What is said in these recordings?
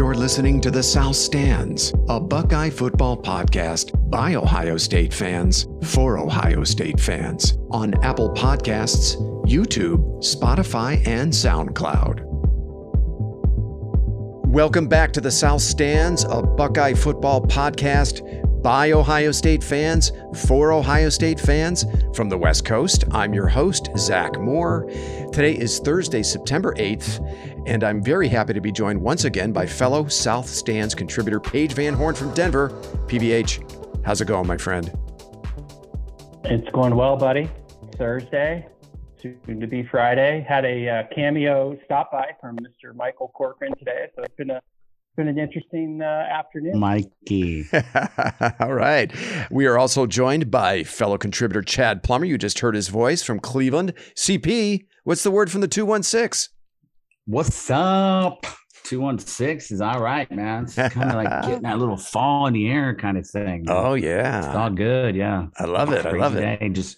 You're listening to The South Stands, a Buckeye football podcast by Ohio State fans for Ohio State fans on Apple Podcasts, YouTube, Spotify, and SoundCloud. Welcome back to The South Stands, a Buckeye football podcast by Ohio State fans for Ohio State fans from the West Coast. I'm your host, Zach Moore. Today is Thursday, September 8th, and I'm very happy to be joined once again by fellow South Stands contributor Paige Van Horn from Denver. PVH, how's it going, my friend? It's going well, buddy. Thursday, soon to be Friday. Had a uh, cameo stop by from Mr. Michael Corcoran today, so it's been a been an interesting uh, afternoon. Mikey. All right. We are also joined by fellow contributor Chad Plummer. You just heard his voice from Cleveland. CP, what's the word from the 216? What's up? 216 is all right, man. It's kind of like getting that little fall in the air kind of thing. Oh, yeah. It's all good. Yeah. I love it. I love it. Day. Just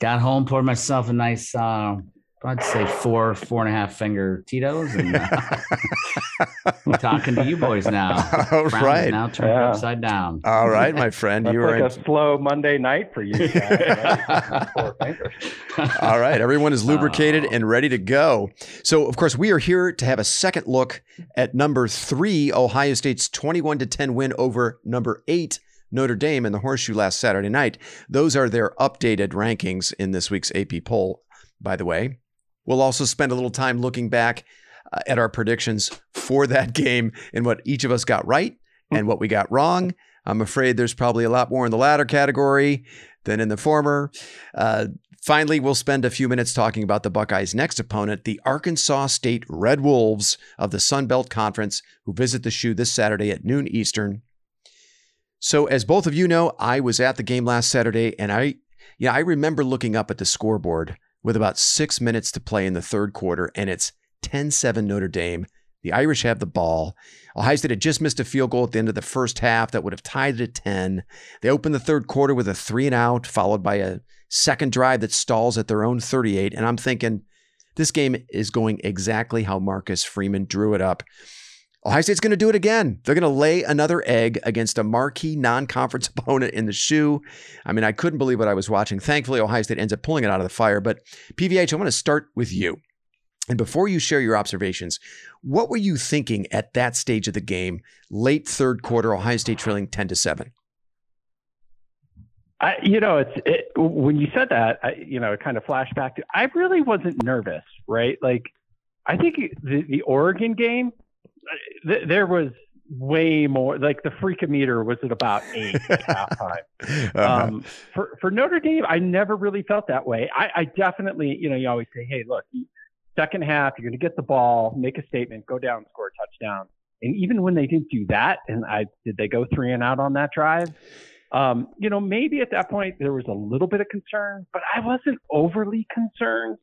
got home, poured myself a nice uh, I'd say four, four and a half finger Tito's, and uh, I'm talking to you boys now. All right, now turned yeah. upside down. All right, my friend, you were like in... a slow Monday night for you. Guys, All right, everyone is lubricated and ready to go. So, of course, we are here to have a second look at number three, Ohio State's 21 to 10 win over number eight. Notre Dame in the horseshoe last Saturday night. Those are their updated rankings in this week's AP poll, by the way. We'll also spend a little time looking back uh, at our predictions for that game and what each of us got right and what we got wrong. I'm afraid there's probably a lot more in the latter category than in the former. Uh, finally, we'll spend a few minutes talking about the Buckeyes' next opponent, the Arkansas State Red Wolves of the Sun Belt Conference, who visit the shoe this Saturday at noon Eastern. So, as both of you know, I was at the game last Saturday, and I, yeah, I remember looking up at the scoreboard with about six minutes to play in the third quarter, and it's 10 7 Notre Dame. The Irish have the ball. Ohio State had just missed a field goal at the end of the first half that would have tied it at 10. They open the third quarter with a three and out, followed by a second drive that stalls at their own 38. And I'm thinking, this game is going exactly how Marcus Freeman drew it up. Ohio State's going to do it again. They're going to lay another egg against a marquee non conference opponent in the shoe. I mean, I couldn't believe what I was watching. Thankfully, Ohio State ends up pulling it out of the fire. But PVH, I want to start with you. And before you share your observations, what were you thinking at that stage of the game, late third quarter, Ohio State trailing 10 to 7? I, you know, it's it, when you said that, I, you know, it kind of flashed back to I really wasn't nervous, right? Like, I think the, the Oregon game, th- there was way more like the freakometer was at about eight at halftime. Uh-huh. Um, for for Notre Dame, I never really felt that way. I, I definitely, you know, you always say, hey, look, second half, you're going to get the ball, make a statement, go down, score a touchdown. And even when they didn't do that, and I did they go three and out on that drive? Um, you know, maybe at that point there was a little bit of concern, but I wasn't overly concerned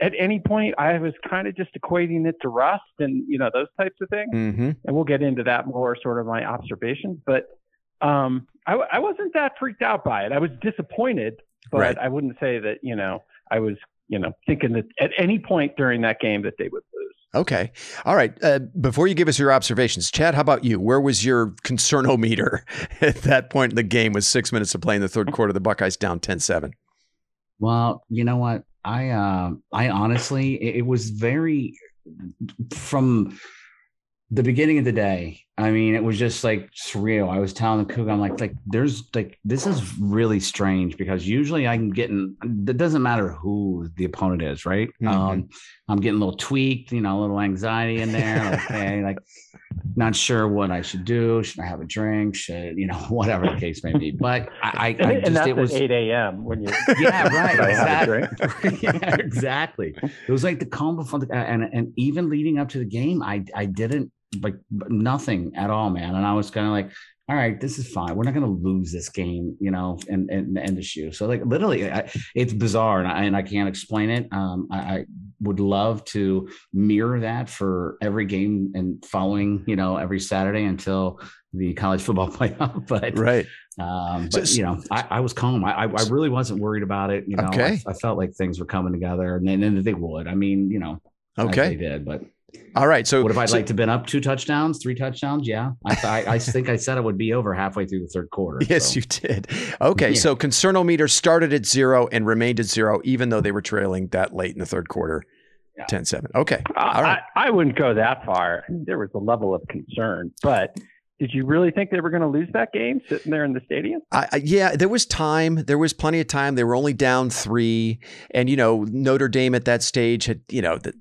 at any point I was kind of just equating it to rust and you know those types of things. Mm-hmm. And we'll get into that more, sort of my observations. But um, I, I, wasn't that freaked out by it. I was disappointed, but right. I wouldn't say that you know I was you know thinking that at any point during that game that they would lose. Okay. All right. Uh, before you give us your observations, Chad, how about you? Where was your concernometer at that point in the game with six minutes to play in the third quarter? The Buckeyes down 10 7. Well, you know what? I uh, I honestly, it, it was very from the beginning of the day. I mean, it was just like surreal. I was telling the cook, I'm like, like, there's like, this is really strange because usually I'm getting, it doesn't matter who the opponent is, right? Mm-hmm. Um, I'm getting a little tweaked, you know, a little anxiety in there. Like, hey, like, not sure what I should do. Should I have a drink? Should, you know, whatever the case may be. But I, I, I just, and that's it was 8 a.m. when you, yeah, right. exactly. yeah, exactly. It was like the calm before the, and, and even leading up to the game, I, I didn't, like nothing at all, man. And I was kind of like, all right, this is fine. We're not going to lose this game, you know, and and end the shoe. So like literally, I, it's bizarre, and I, and I can't explain it. Um, I, I, would love to mirror that for every game and following, you know, every Saturday until the college football playoff. But right, um, but so, you know, I, I was calm. I, I really wasn't worried about it. You know, okay. I, felt like things were coming together, and then and they would. I mean, you know, okay, they did, but All right. So What if I'd so- like to been up two touchdowns, three touchdowns? Yeah, I, I, I think I said it would be over halfway through the third quarter. Yes, so. you did. Okay, Yeah. so concernometer started at zero and remained at zero, even though they were trailing that late in the third quarter, Yeah. 10 7. Okay. All right. I, I wouldn't go that far. There was a level of concern, but did you really think they were going to lose that game sitting there in the stadium? I, I- yeah, there was time. There was plenty of time. They were only down three, and you know Notre Dame at that stage had you know that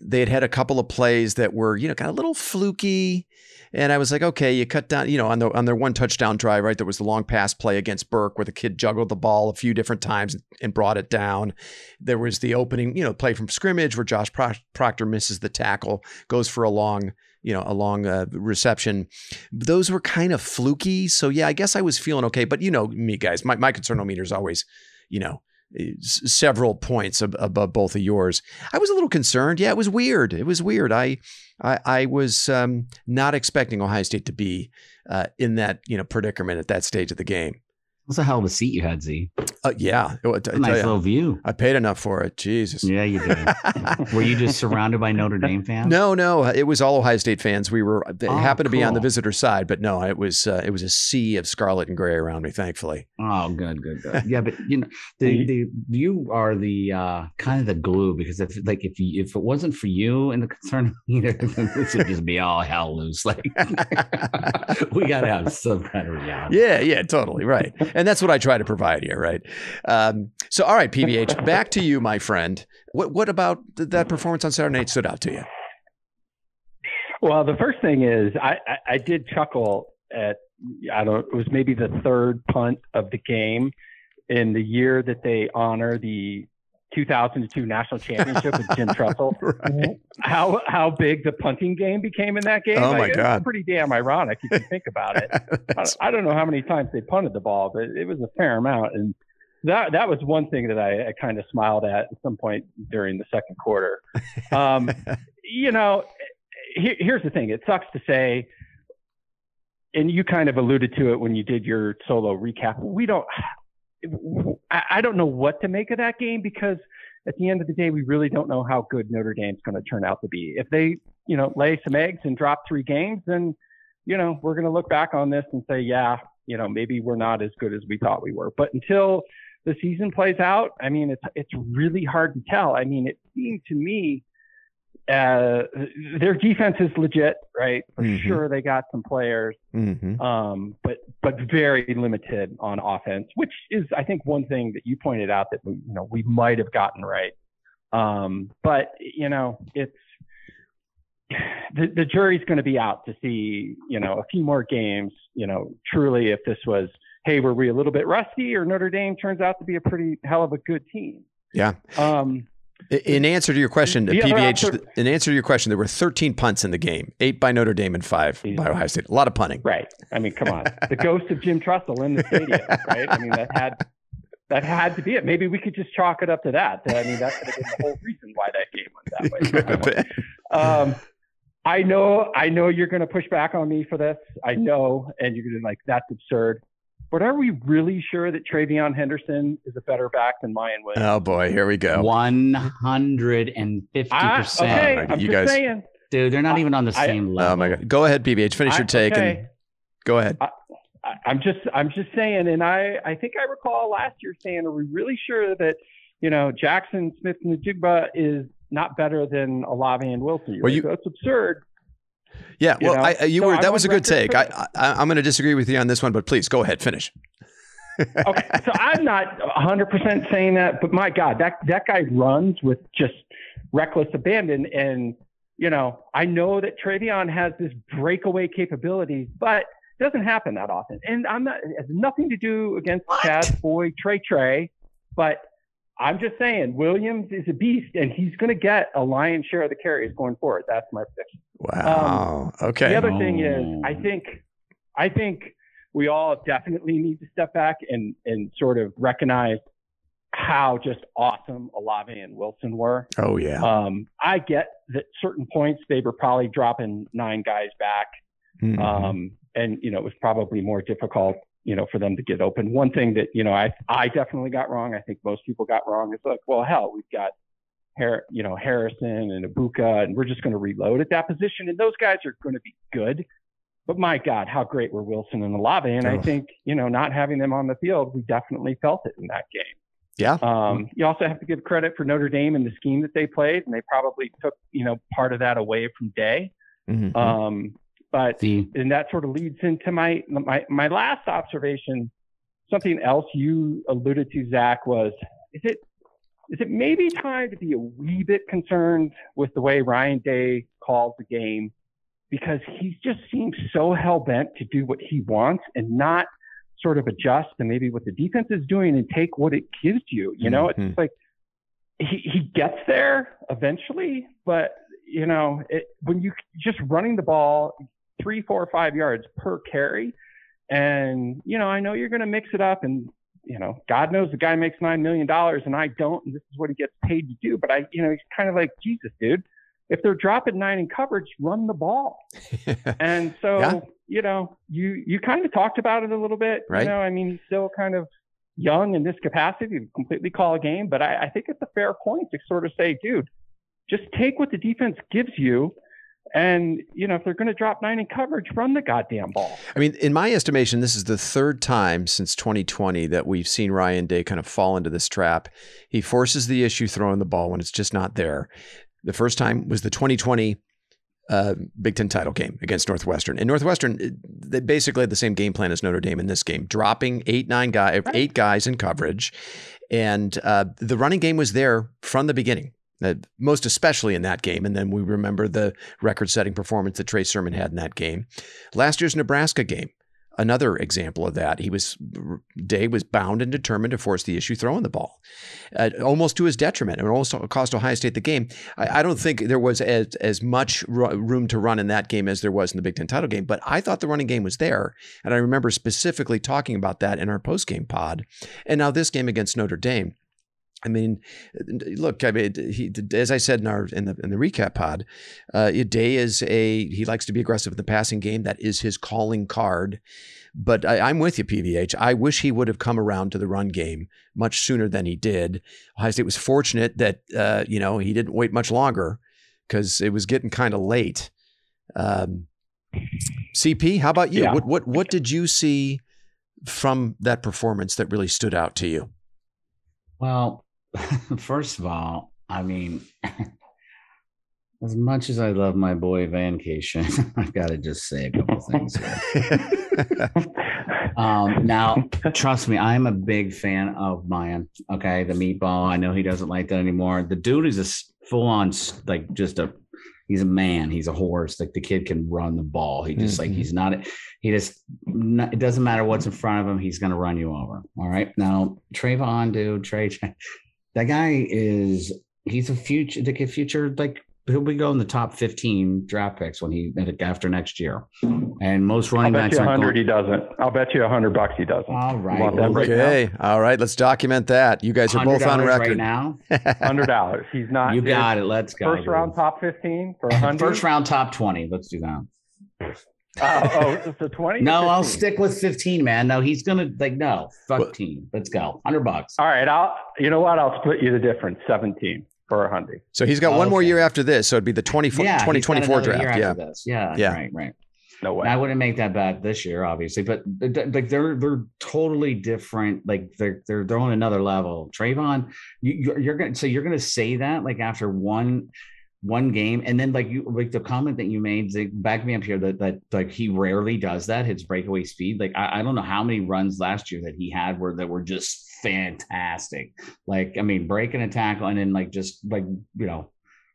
they had had a couple of plays that were you know kind of a little fluky, and I was like, okay, you cut down you know on the on their one touchdown drive, right? There was the long pass play against Burke where the kid juggled the ball a few different times and brought it down. There was the opening you know play from scrimmage where Josh Pro- Proctor misses the tackle, goes for a long you know a long uh, reception those were kind of fluky. So yeah, I guess I was feeling okay. But you know me, guys, my my concernometer is always, you know, several points ab- above both of yours. I was a little concerned. Yeah, it was weird. It was weird. I I, I was um, not expecting Ohio State to be uh, in that you know predicament at that stage of the game. That's a hell of a seat you had, Z. Uh, yeah, I, I nice ya, little view. I paid enough for it. Jesus. Yeah, you did. Were you just surrounded by Notre Dame fans? No, no, it was all Ohio State fans. We were they Oh, happened to be on the cool. visitor side, but no, it was uh, it was a sea of scarlet and gray around me. Thankfully. Oh, good, good, good. Yeah, but you know, the, the you are the uh, kind of the glue because if like if you, if it wasn't for you and the concern, you know, this would just be all hell loose. Like we got to have some kind of reality. Yeah, yeah, totally right, and that's what I try to provide here, right? Um, so, all right, PVH, back to you, my friend. What what about th- that performance on Saturday night stood out to you? Well, the first thing is I, I, I did chuckle at I don't it was maybe the third punt of the game in the year that they honor the 2002 national championship with Jim Tressel. Right. How how big the punting game became in that game? Oh, my Like, God. pretty damn ironic if you think about it. I, I don't know how many times they punted the ball, but it was a fair amount, and that that was one thing that I, I kind of smiled at at some point during the second quarter. Um, you know, here, here's the thing: it sucks to say, and you kind of alluded to it when you did your solo recap. We don't. I, don't know what to make of that game because at the end of the day, we really don't know how good Notre Dame's going to turn out to be. If they, you know, lay some eggs and drop three games, then, you know, we're going to look back on this and say, yeah, you know, maybe we're not as good as we thought we were. But until the season plays out, I mean, it's it's really hard to tell. I mean, it seemed to me uh, their defense is legit, right? For Mhm. sure, they got some players Mhm. um, but but very limited on offense, which is I think one thing that you pointed out that we, you know we might have gotten right. Um, but you know it's the the jury's going to be out to see you know a few more games. You know truly if this was hey were we a little bit rusty or Notre Dame turns out to be a pretty hell of a good team. Yeah. Um, In answer to your question, The PVH, in answer to your question, there were 13 punts in the game, eight by Notre Dame and five by Ohio State. A lot of punting. Right. I mean, come on. the ghost of Jim Tressel in the stadium, right? I mean, that had that had to be it. Maybe we could just chalk it up to that. I mean, that could have been the whole reason why that game went that way. Um, I know, I know you're going to push back on me for this. I know, and you're going to like that's absurd. But are we really sure that TreVeyon Henderson is a better back than Miyan Williams? Oh boy, here we go. One hundred and fifty Ah, percent, okay, I'm you just guys- saying. dude. They're not even on the I- same level. Oh my god. Go ahead, PVH. Finish I- your take okay. and go ahead. I, I'm just I'm just saying, and I I think I recall last year saying, are we really sure that you know Jaxon Smith-Njigba is not better than Olave and Wilson? Well, you- that's absurd. Yeah, you well, know? I, I- you So were I'm that was a good take. I, I I'm going to disagree with you on this one, but please go ahead, finish. Okay, so I'm not 100 percent saying that, but my God, that that guy runs with just reckless abandon, and you know I know that TreVeyon has this breakaway capabilities, but it doesn't happen that often. And I'm not it has nothing to do against Chad Boy Trey Trey, but I'm just saying Williams is a beast, and he's going to get a lion's share of the carries going forward. That's my prediction. Wow. okay. The other thing is, Oh. I think, I think we all definitely need to step back and and sort of recognize how just awesome Olave and Wilson were. oh yeah. Um, I get that certain points they were probably dropping nine guys back, Mhm. um, and you know it was probably more difficult, you know, for them to get open. One thing that you know I I definitely got wrong. I think most people got wrong. It's like, well, hell, we've got you know, Harrison and Egbuka, and we're just going to reload at that position. And those guys are going to be good. But my God, how great were Wilson and Olave? And oh. I think, you know, not having them on the field, we definitely felt it in that game. Yeah. Um, you also have to give credit for Notre Dame and the scheme that they played, and they probably took, you know, part of that away from Day. Mm-hmm. Um, but the, and that sort of leads into my my my last observation. Something else you alluded to, Zach, was is it is it maybe time to be a wee bit concerned with the way Ryan Day calls the game because he just seems so hell bent to do what he wants and not sort of adjust to maybe what the defense is doing and take what it gives you. You know, mm-hmm. it's like he, he gets there eventually, but you know, it, when you just running the ball three, four, five yards per carry, and you know, I know you're going to mix it up, and you know, God knows the guy makes nine million dollars, and I don't, and this is what he gets paid to do. But I, you know, he's kind of like Jesus, dude. If they're dropping nine in coverage, run the ball. and so, yeah. you know, you you kind of talked about it a little bit. Right. You know, I mean, he's still kind of young in this capacity to completely call a game, but I, I think it's a fair point to sort of say, dude, just take what the defense gives you and, you know, if they're going to drop nine in coverage, run the goddamn ball. I mean, in my estimation, this is the third time since 2020 that we've seen Ryan Day kind of fall into this trap. He forces the issue throwing the ball when it's just not there. The first time was the 2020 uh, Big Ten title game against Northwestern. And Northwestern, they basically had the same game plan as Notre Dame in this game, dropping eight, nine guys, eight guys in coverage. And uh, the running game was there from the beginning most especially in that game. And then we remember the record setting performance that Trey Sermon had in that game. Last year's Nebraska game, another example of that. He was, Day was bound and determined to force the issue throwing the ball, uh, almost to his detriment. It almost cost Ohio State the game. I, I don't think there was as, as much room to run in that game as there was in the Big Ten title game, but I thought the running game was there. And I remember specifically talking about that in our post game pod. And now this game against Notre Dame. I mean, look. I mean, he, as I said in our in the in the recap pod, uh, Day is a he likes to be aggressive in the passing game. That is his calling card. But I, am with you, PVH. I wish he would have come around to the run game much sooner than he did. Ohio State was fortunate that uh, you know he didn't wait much longer because it was getting kind of late. Um, CP, how about you? Yeah. What what what did you see from that performance that really stood out to you? Well, first of all, I mean, as much as I love my boy Vacation, I've got to just say a couple things here. um, now, trust me, I'm a big fan of Miyan. Okay, the meatball. I know he doesn't like that anymore. The dude is a full on, like, just a. He's a man. He's a horse. Like the kid can run the ball. He just mm-hmm. like he's not. He just. Not, it doesn't matter what's in front of him. He's going to run you over. All right. Now TreVeyon, dude, Trey, that guy is he's a future the future like he'll be going the top 15 draft picks when he after next year. And most running I'll bet backs. You 100 he doesn't. I'll bet you 100 bucks he doesn't. All right. okay. Right All right. Let's document that. You guys are both on record right now. $100. He's not. You got it. Let's go. First round top 15 for 100. First round top 20. Let's do that. Uh, oh, so 20? no, I'll stick with 15, man. No, he's going to like, no, 15. Let's go. 100 bucks. All right. I'll, you know what? I'll split you the difference 17 for a hundred. So he's got oh, one okay. more year after this. So it'd be the 20, yeah, 2024 draft. Yeah. Yeah. Yeah. Right. Right. No way. I wouldn't make that bet this year, obviously, but like they're they're totally different. Like they're they're they're on another level. TreVeyon, you, you're gonna so you're gonna say that like after one one game. And then like you like the comment that you made like, back me up here that that like he rarely does that his breakaway speed. Like I, I, don't know how many runs last year that he had were that were just fantastic. Like i mean breaking a tackle and then like just like you know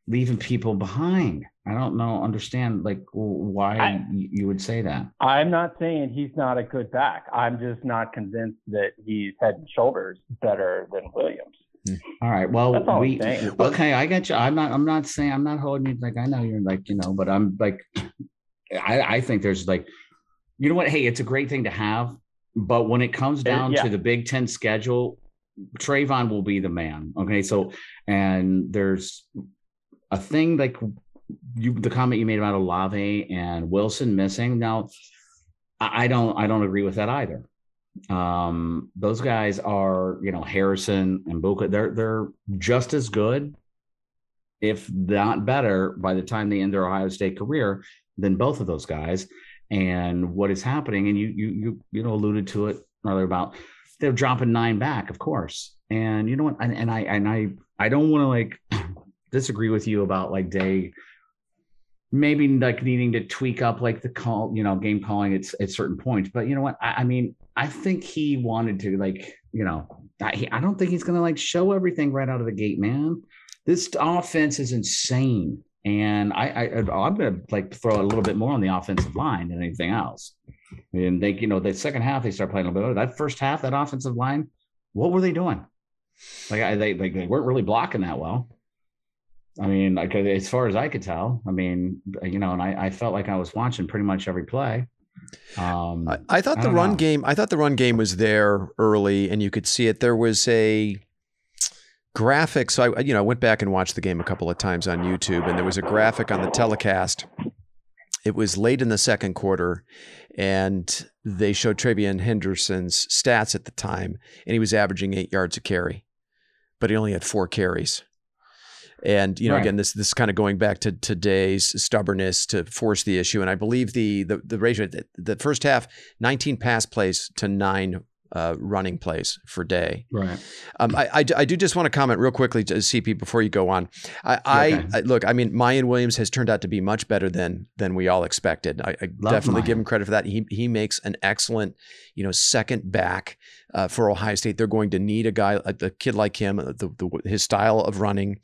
leaving people behind. I don't know understand like why I, you would say that. I'm not saying he's not a good back. I'm just not convinced that he's head and shoulders better than williams Hmm. all right. Well, we okay. I got you. I'm not. I'm not saying. I'm not holding you like I know you're like you know, but I'm like, I I think there's like, you know what? Hey, it's a great thing to have, but when it comes down yeah. to the Big Ten schedule, TreVeyon will be the man. Okay. So, and there's a thing like you the comment you made about Olave and Wilson missing. Now, I don't. I don't agree with that either. Um, those guys are, you know, Harrison and Buka. They're they're just as good, if not better, by the time they end their Ohio State career than both of those guys. And what is happening, and you you you you know alluded to it earlier about they're dropping nine back, of course. And you know what? And, and I and I I don't want to like disagree with you about like day maybe like needing to tweak up like the call, you know, game calling at, at certain points. But you know what? I, I mean, I think he wanted to like, you know, I, I don't think he's going to like show everything right out of the gate, man. This offense is insane. And I, I I'm to like throw a little bit more on the offensive line than anything else. And they, you know, the second half they start playing a little bit. That first half, that offensive line, what were they doing? Like I, they, like they weren't really blocking that well. I mean, like as far as I could tell, I mean, you know, and I, I felt like I was watching pretty much every play. Um, I, I, thought I the run know. game. I thought the run game was there early, and you could see it. There was a graphic. So I, you know, went back and watched the game a couple of times on YouTube, and there was a graphic on the telecast. It was late in the second quarter, and they showed TreVeyon Henderson's stats at the time, and he was averaging eight yards a carry, but he only had four carries. And you know, right. again, this this is kind of going back to today's stubbornness to force the issue. And I believe the the, the ratio the, the first half, 19 pass plays to nine uh, running plays for day. Right. Um, I, I, I, do just want to comment real quickly to CP before you go on. I, okay. I, look. I mean, Mayan Williams has turned out to be much better than than we all expected. I, I definitely Miyan. give him credit for that. He he makes an excellent, you know, second back uh, for Ohio State. They're going to need a guy, a, a kid like him, the, the his style of running,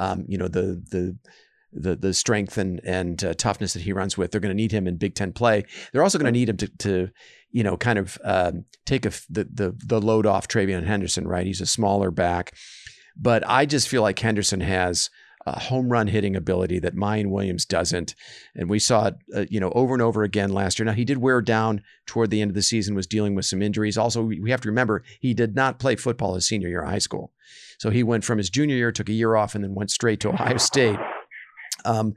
um, you know, the the the the strength and and uh, toughness that he runs with. They're going to need him in Big Ten play. They're also going to need him to to you know kind of um, take a, the the the load off TreVeyon Henderson. Right, he's a smaller back, but I just feel like Henderson has a home run hitting ability that Miyan Williams doesn't, and we saw it uh, you know over and over again last year. Now he did wear down toward the end of the season, was dealing with some injuries. Also, we have to remember he did not play football his senior year of high school. So he went from his junior year, took a year off, and then went straight to Ohio State. Um,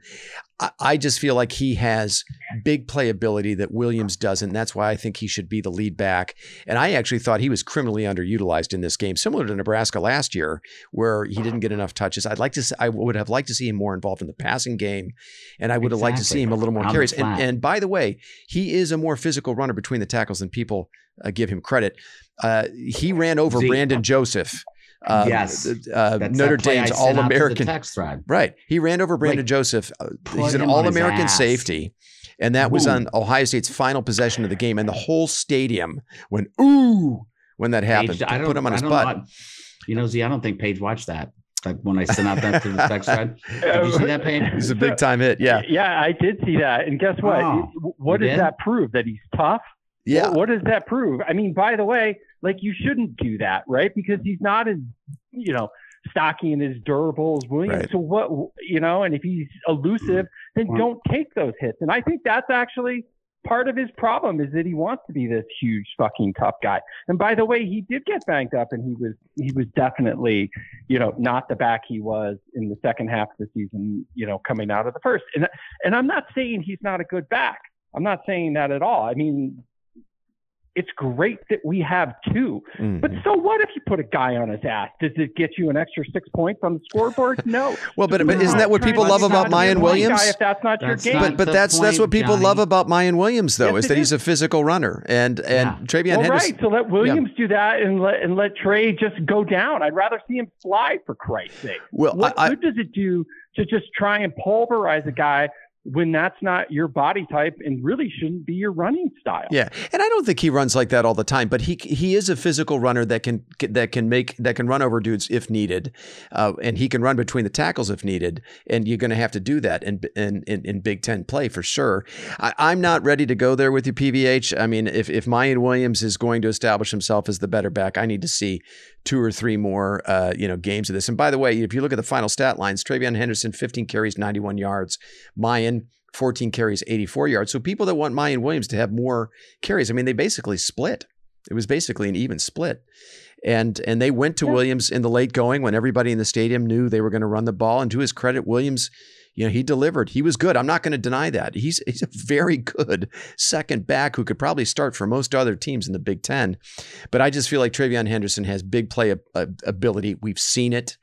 I, I just feel like he has big playability that Williams doesn't. That's why I think he should be the lead back. And I actually thought he was criminally underutilized in this game, similar to Nebraska last year, where he didn't get enough touches. I'd like to, see, I would have liked to see him more involved in the passing game, and I would exactly. have liked to see him a little more carries. And, and, by the way, he is a more physical runner between the tackles than people uh, give him credit. Uh, he ran over Brandon Joseph um, yes, uh, Notre Dame's All American text thread. Right, he ran over Brandon like, Joseph. Uh, he's an All American safety, and that was on Ohio State's final possession of the game, and the whole stadium went ooh when that happened. Paige, I put him on his butt. Know, you know, Z, I don't think Paige watched that. Like when I sent out that to the text thread. Did you see that, Paige? It's a big time hit. Yeah. Yeah, I did see that. And guess what? Oh, what does did? that prove? That he's tough? Yeah. What, what does that prove? I mean, by the way, like you shouldn't do that, right? Because he's not as, you know, stocky and as durable as Williams. Right. So what, you know, and if he's elusive, then mm-hmm. don't take those hits. And I think that's actually part of his problem is that he wants to be this huge fucking tough guy. And by the way, he did get banged up and he was he was definitely, you know, not the back he was in the second half of the season, you know, coming out of the first. And and I'm not saying he's not a good back. I'm not saying that at all. I mean, it's great that we have 2 mm-hmm. But so what if you put a guy on his ass? Does it get you an extra six points on the scoreboard? No. well, but, but isn't that what people love about Miyan Williams? Guy if that's not that's your game. But, but that's point, that's what people Johnny. love about Miyan Williams, though, yes, is that is. he's a physical runner. And and yeah. TreVeyon well, Henderson. Right. So let Williams yeah. do that and let and let Trey just go down. I'd rather see him fly for Christ's sake. Well, what I, good does it do to just try and pulverize a guy when that's not your body type and really shouldn't be your running style. Yeah. And I don't think he runs like that all the time, but he he is a physical runner that can that can make that can run over dudes if needed. Uh, and he can run between the tackles if needed. And you're going to have to do that in, in, in, in Big Ten play for sure. I, am not ready to go there with you, PVH. I mean, if, if Miyan Williams is going to establish himself as the better back, I need to see two or three more uh, you know games of this. And by the way, if you look at the final stat lines, TreVeyon Henderson, 15 carries, 91 yards. Miyan 14 carries, 84 yards. So people that want Miyan Williams to have more carries, I mean, they basically split. It was basically an even split. And and they went to yeah. Williams in the late going when everybody in the stadium knew they were going to run the ball. And to his credit, Williams, you know, he delivered. He was good. I'm not going to deny that. He's he's a very good second back who could probably start for most other teams in the Big Ten. But I just feel like TreVeyon Henderson has big play ability. We've seen it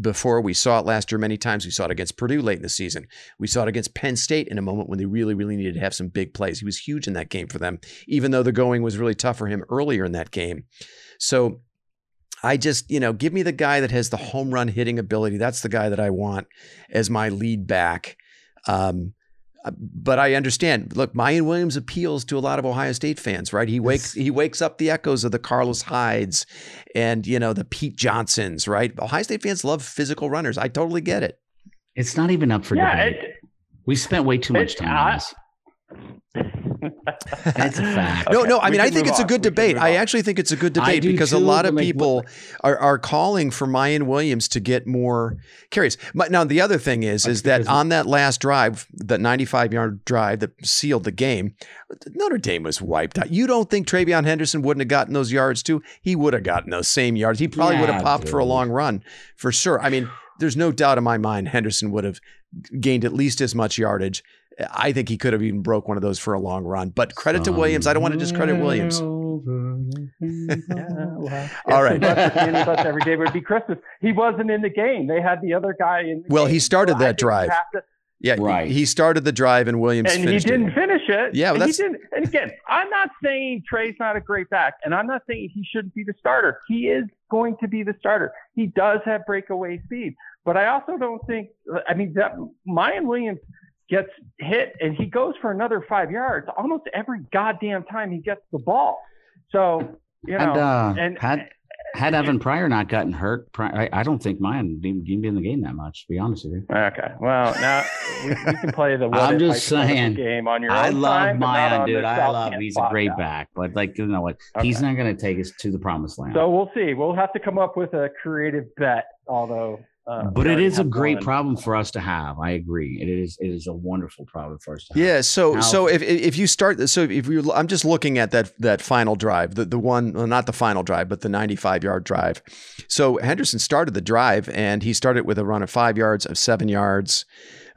before. We saw it last year many times. We saw it against Purdue late in the season. We saw it against Penn State in a moment when they really, really needed to have some big plays. He was huge in that game for them, even though the going was really tough for him earlier in that game. So I just, you know, give me the guy that has the home run hitting ability. That's the guy that I want as my lead back. Um, uh, but I understand. Look, Miyan Williams appeals to a lot of Ohio State fans, right? He wakes he wakes up the echoes of the Carlos Hydes and you know the Pete Johnsons, right? Ohio State fans love physical runners. I totally get it. It's not even up for yeah, debate. It, we spent way too much time on this. That's a fact. No, no. I mean, I think it's on. a good debate. I actually think it's a good debate because too, a lot of people what? are, are calling for Miyan Williams to get more carries. But now the other thing is, is that on that last drive, that 95 yard drive that sealed the game, Notre Dame was wiped out. You don't think TreVeyon Henderson wouldn't have gotten those yards too? He would have gotten those same yards. He probably yeah, would have popped dude. for a long run for sure. I mean, there's no doubt in my mind Henderson would have gained at least as much yardage I think he could have even broke one of those for a long run. But credit to Williams. I don't want to discredit Williams. yeah, well, All right. every day would be Christmas. He wasn't in the game. They had the other guy in. well, game. he started so that drive. To, yeah, right. He started the drive, and Williams and he didn't it. finish it. Yeah, well, and, he didn't, and again, I'm not saying Trey's not a great back, and I'm not saying he shouldn't be the starter. He is going to be the starter. He does have breakaway speed, but I also don't think. I mean, that Miyan Williams gets hit and he goes for another five yards almost every goddamn time he gets the ball. So, you know, and, uh, and had, had Evan Pryor not gotten hurt, I, I don't think mine didn't be in the game that much, to be honest with you. Okay. Well, now we, we can play the I'm just saying game on your I love Miyan, dude. I love he's a great back, but like, you know what? Okay. He's not going to take us to the promised land. So we'll see. We'll have to come up with a creative bet, although uh, but it is a great one. problem for us to have. I agree. It is. It is a wonderful problem for us to have. Yeah. So now, so if if you start so if you I'm just looking at that that final drive the the one well, not the final drive but the 95 yard drive. So Henderson started the drive and he started with a run of five yards of seven yards,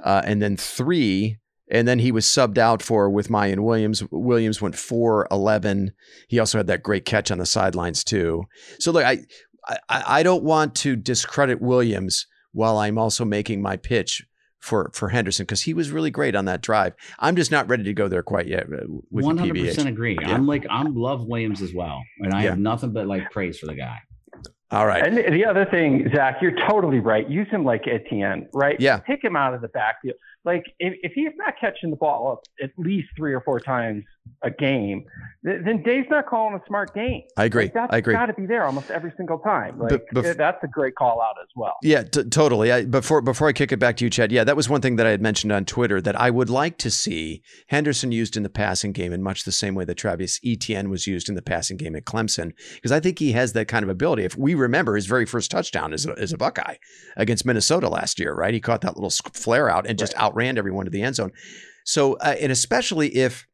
uh, and then three. And then he was subbed out for with Miyan Williams. Williams went 4 11. He also had that great catch on the sidelines, too. So, look, I, I, I don't want to discredit Williams while I'm also making my pitch for for Henderson because he was really great on that drive. I'm just not ready to go there quite yet. Uh, with 100% agree. Yeah. I'm like I'm love Williams as well, and I yeah. have nothing but like praise for the guy. All right. And the other thing, Zach, you're totally right. Use him like Etienne, right? Yeah. Take him out of the backfield. Like if, if he's not catching the ball up at least three or four times a game, then Dave's not calling a smart game. I agree. Like that's I agree. Got to be there almost every single time. Like that's a great call out as well. Yeah, t- totally. I, before before I kick it back to you, Chad. Yeah, that was one thing that I had mentioned on Twitter that I would like to see Henderson used in the passing game in much the same way that Travis Etienne was used in the passing game at Clemson, because I think he has that kind of ability. If we remember his very first touchdown as a, as a Buckeye against Minnesota last year, right? He caught that little flare out and just right. Outran everyone to the end zone. So, uh, and especially if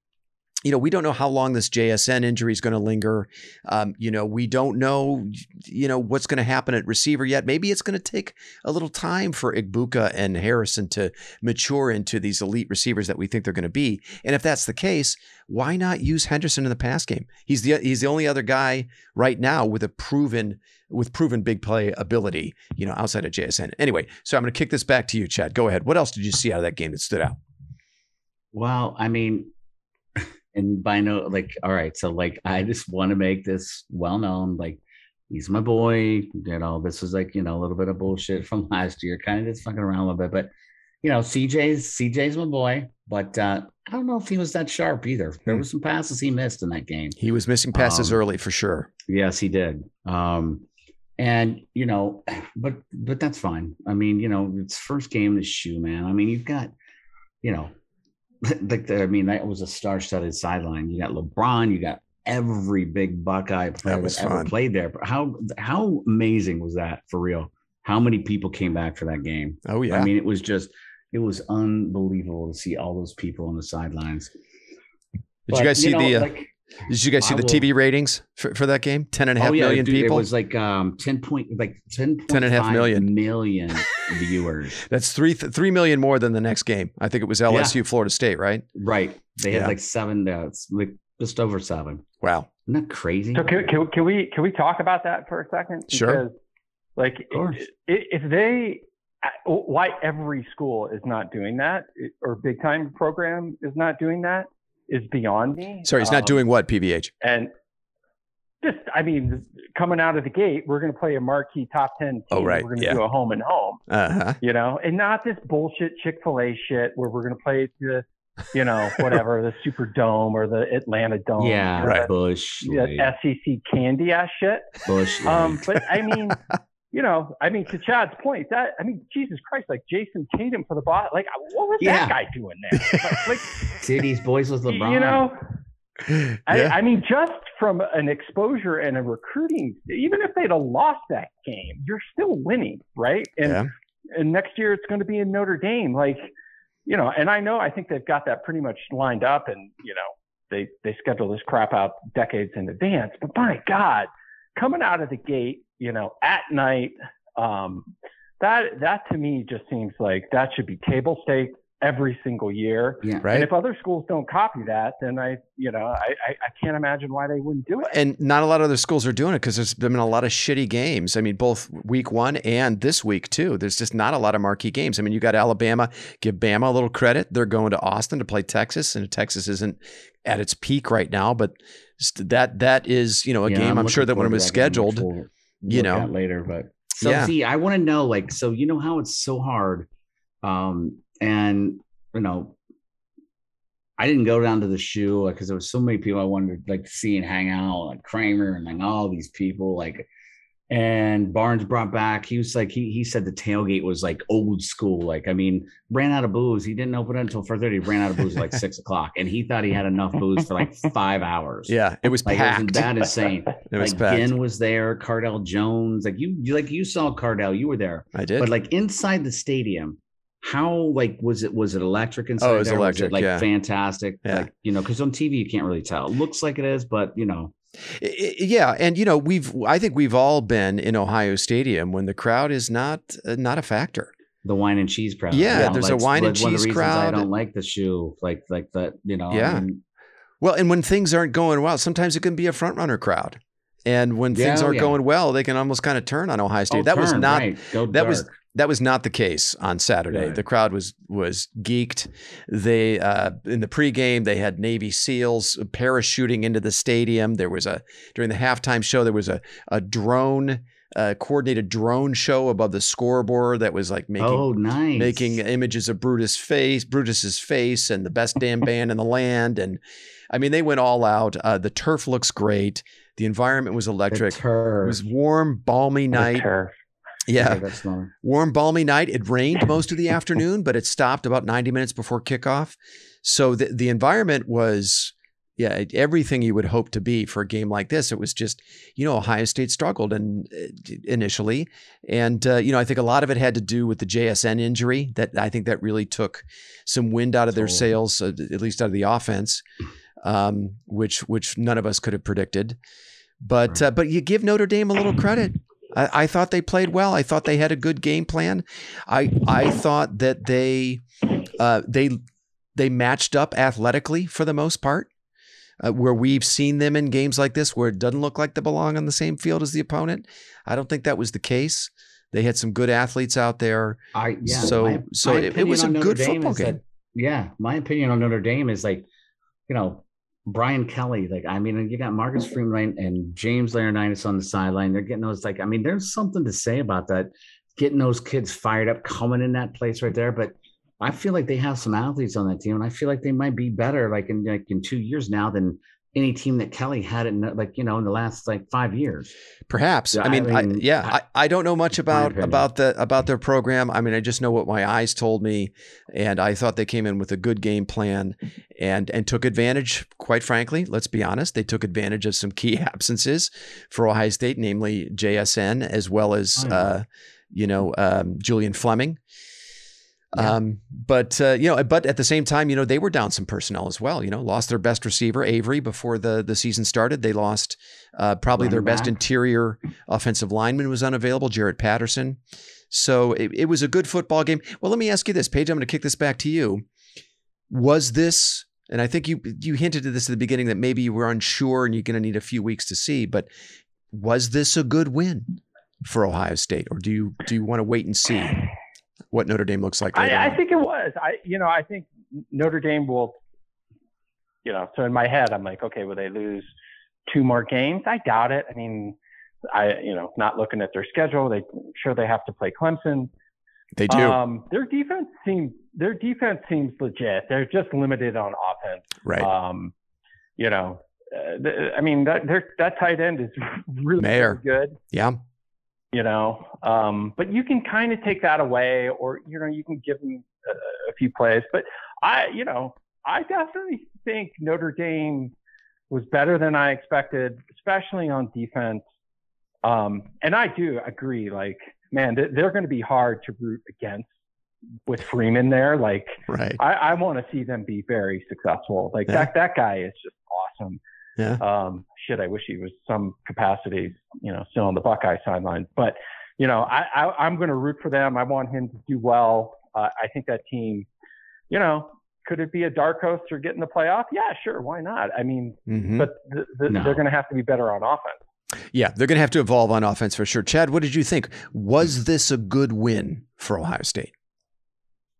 you know, we don't know how long this JSN injury is going to linger. Um, you know, we don't know, you know, what's going to happen at receiver yet. Maybe it's going to take a little time for Egbuka and Harrison to mature into these elite receivers that we think they're going to be. And if that's the case, why not use Henderson in the pass game? He's the he's the only other guy right now with a proven with proven big play ability, you know, outside of JSN. Anyway, so I'm going to kick this back to you, Chad. Go ahead. What else did you see out of that game that stood out? Well, I mean, and by no like all right so like i just want to make this well known like he's my boy you know this was like you know a little bit of bullshit from last year kind of just fucking around a little bit but you know cj's cj's my boy but uh i don't know if he was that sharp either. There hmm. was some passes he missed in that game. He was missing passes um, early for sure. yes he did. Um and you know but but that's fine. I mean you know it's first game this shoe man. I mean you've got you know like I mean, that was a star-studded sideline. You got LeBron, you got every big Buckeye player that, that ever played there. But how how amazing was that for real? How many people came back for that game? Oh yeah. I mean, it was just it was unbelievable to see all those people on the sidelines. Did but, you guys see you know, the? Uh, like, did you guys see I the will, TV ratings for, for that game? 10 and a half oh, yeah, million dude, people. It was like um 10 point like 10, 10 and a half million million viewers. That's three three million more than the next game. I think it was LSU yeah. Florida State, right? Right. They had like seven uh, like just over seven. Wow. Isn't that crazy? So can, can, can we can we talk about that for a second? Because, sure. Like, if they, why every school is not doing that, or big time program is not doing that, is beyond me. Sorry, he's not um, doing what PVH and just I mean, coming out of the gate, we're going to play a marquee top ten team. Oh, right. We're going to yeah. do a home and home. Uh-huh. You know, and not this bullshit Chick Fil A shit where we're going to play the, you know, whatever the Super Dome or the Atlanta Dome. Yeah, right. Bush. Yeah, SEC candy ass shit. Bush. Um, but I mean. you know, I mean, to Chad's point, that I mean, Jesus Christ, like Jayson Tatum for the bot, like uh, what was yeah. that guy doing there? like, City's boys with LeBron. You know, yeah. I, I, mean, just from an exposure and a recruiting, even if they'd have lost that game, you're still winning, right? And yeah. and next year it's going to be in Notre Dame, like you know. And I know I think they've got that pretty much lined up, and you know they they schedule this crap out decades in advance. But my God, coming out of the gate, you know, at night, um, that that to me just seems like that should be table stakes every single year. Yeah. Right. And if other schools don't copy that, then I, you know, I, I, I can't imagine why they wouldn't do it. And not a lot of other schools are doing it because there's been a lot of shitty games. I mean, both week one and this week too. There's just not a lot of marquee games. I mean, you got Alabama. Give Bama a little credit. They're going to Austin to play Texas, and Texas isn't at its peak right now, but that that is you know a yeah, game. I'm, I'm sure that when it was scheduled, you know, later. But so yeah. see, I want to know like so you know how it's so hard. Um, and you know, I didn't go down to the shoe because there was so many people I wanted to like to see and hang out, like Kramer and like all these people. Like and Barnes brought back. He was like he he said the tailgate was like old school. Like I mean, ran out of booze. He didn't open it until four thirty. Ran out of booze like six o'clock, and he thought he had enough booze for like five hours. Yeah, it was like, packed. That insane. it was like packed. Ginn was there. Cardale Jones. Like you, you like you saw Cardale. You were there. I did. But like inside the stadium, how like was it? Was it electric inside? Oh, it was there? electric. Was it, like yeah. fantastic. Yeah. Like you know, because on TV you can't really tell. It looks like it is, but you know. Yeah, and you know we've I think we've all been in Ohio Stadium when the crowd is not uh, not a factor. The wine and cheese crowd. Yeah, yeah there's like, a wine and cheese crowd. I don't like the shoe, like like that. You know. Yeah. I mean, well, and when things aren't going well, sometimes it can be a front runner crowd. And when Yeah, things oh, aren't yeah. going well, they can almost kind of turn on Ohio State. Oh, that was not right. Go that was dark. That was not the case on Saturday. Right. The crowd was was geeked. They uh, in the pregame they had Navy SEALs parachuting into the stadium. There was a during the halftime show there was a a drone. Uh, coordinated drone show above the scoreboard that was like making oh, nice. making images of Brutus face, Brutus's face, and the best damn band in the land. And I mean, they went all out. Uh, the turf looks great. The environment was electric. It was warm, balmy night. Yeah, Okay, warm, balmy night. It rained most of the afternoon, but it stopped about 90 minutes before kickoff. So the the environment was, yeah, everything you would hope to be for a game like this. It was just, you know, Ohio State struggled and uh, initially, and uh, you know, I think a lot of it had to do with the JSN injury. That I think that really took some wind out of their sails, uh, at least out of the offense, um, which which none of us could have predicted. But Right. uh, but you give Notre Dame a little credit. I, I thought they played well. I thought they had a good game plan. I I thought that they uh, they they matched up athletically for the most part. Uh, where we've seen them in games like this, where it doesn't look like they belong on the same field as the opponent, I don't think that was the case. They had some good athletes out there. I yeah. So- my- so my it- it was a Notre good Dame football game. that- yeah, my opinion on Notre Dame is like, you know, Brian Kelly. Like, I mean, you got Marcus mm-hmm. Freeman and James Laurinaitis on the sideline. They're getting those. Like, I mean, there's something to say about that. Getting those kids fired up, coming in that place right there. But I feel like they have some athletes on that team, and I feel like they might be better, like in like in two years now, than any team that Kelly had in like you know in the last like five years. Perhaps. Yeah, I I mean, I yeah, I, I don't know much about about the about their program. I mean, I just know what my eyes told me, and I thought they came in with a good game plan, and and took advantage. Quite frankly, let's be honest, they took advantage of some key absences for Ohio State, namely JSN as well as Oh, yeah. uh, you know um, Julian Fleming. Yeah. Um, but uh, you know, but at the same time, you know, they were down some personnel as well. You know, lost their best receiver Avery before the the season started. They lost uh, probably their Running best interior offensive lineman was unavailable, Jarrett Patterson. So it, it was a good football game. Well, let me ask you this, Paige. I'm going to kick this back to you. Was this? And I think you you hinted at this at the beginning that maybe you were unsure and you're going to need a few weeks to see. But was this a good win? for Ohio State, or do you do you want to wait and see what Notre Dame looks like? I, I think it was. I you know I think Notre Dame will. You know, so in my head, I'm like, okay, will they lose two more games? I doubt it. I mean, I you know, not looking at their schedule, they sure they have to play Clemson. They do. Um, their defense seems their defense seems legit. They're just limited on offense. Right. Um, you know, uh, th- I mean that that tight end is really, really good. Yeah. You know, um, but you can kind of take that away, or you know, you can give them a, a few plays. But I, you know, I definitely think Notre Dame was better than I expected, especially on defense. Um, and I do agree. Like, man, they're, they're going to be hard to root against with Freeman there. Like, Right. I, I want to see them be very successful. Like Yeah. that that guy is just awesome. Yeah. Um, shit, I wish he was some capacity, you know, still on the Buckeye sidelines. But you know, I, I I'm going to root for them. I want him to do well. Uh, I think that team, you know, could it be a dark horse or get in the playoff? Yeah, sure, why not? I mean, Mhm. but th- th- No. they're going to have to be better on offense. Yeah, they're going to have to evolve on offense for sure. Chad, what did you think? Was this a good win for Ohio State?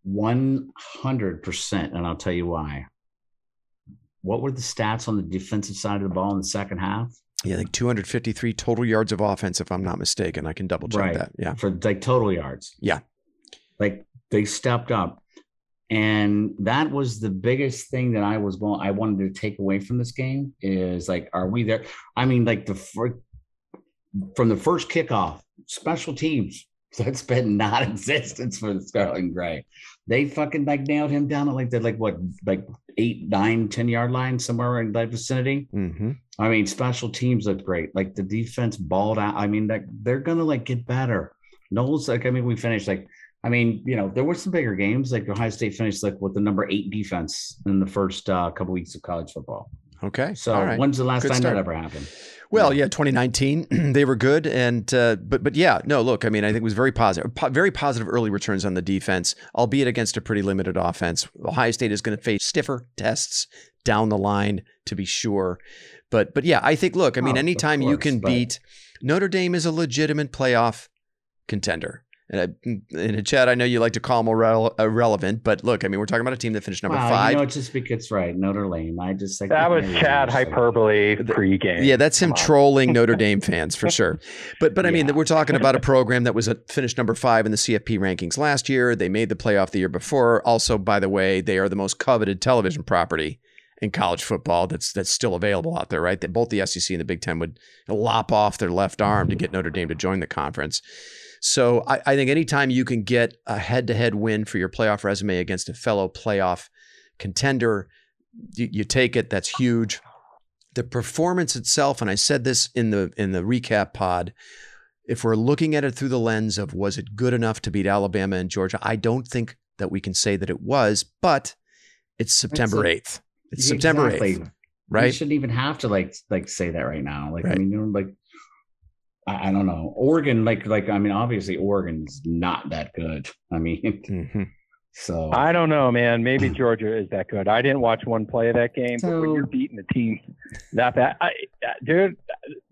One hundred percent, and I'll tell you why. What were the stats on the defensive side of the ball in the second half Yeah, like 253 total yards of offense, if I'm not mistaken. I can double check Right. that. Yeah. for like total yards? Yeah. like they stepped up, and that was the biggest thing that I was going. I wanted to take away from this game is like, are we there? I mean, like the from the first kickoff, special teams that's been non-existence for the Scarlet Gray. They fucking like nailed him down at like the like what like eight, nine, ten yard line somewhere in that vicinity. hmm I mean, special teams looked great. Like the defense balled out. I mean, like they're gonna like get better. Knowles, like I mean, we finished like I mean, you know, there were some bigger games. Like Ohio State finished like with the number eight defense in the first uh, couple weeks of college football. Okay. So right. when's the last Good time start. that ever happened? Well, yeah, 2019 they were good, and uh, but but yeah, no, look, I mean, I think it was very positive, po- very positive early returns on the defense, albeit against a pretty limited offense. Ohio State is going to face stiffer tests down the line to be sure, but but yeah, I think look, I mean, Oh, anytime you can beat Notre Dame is a legitimate playoff contender. And, I, and Chad, I know you like to call them irrele- irrelevant, but look, I mean, we're talking about a team that finished number Wow, five. You know, it's just because right, Notre Dame. I just like That was Chad I'm just hyperbole pregame. Yeah, that's him trolling Notre Dame fans for sure. But but I mean, Yeah. we're talking about a program that was a finished number five in the CFP rankings last year. They made the playoff the year before. Also, by the way, they are the most coveted television property in college football that's that's still available out there. Right? That both the SEC and the Big Ten would lop off their left arm to get Notre Dame to join the conference. So I, I think anytime you can get a head-to-head win for your playoff resume against a fellow playoff contender, you, you take it. That's huge the performance itself and i said this in the in the recap pod if we're looking at it through the lens of was it good enough to beat alabama and georgia i don't think that we can say that it was but it's september 8th it's september Exactly. 8th right We shouldn't even have to like like say that right now. Like Right. I mean, you know, like I, I don't know. Oregon, like like I mean, obviously Oregon's not that good. I mean, Mhm. so I don't know, man. Maybe Georgia is that good. I didn't watch one play of that game, but when So- you're beating a team that bad, I, dude,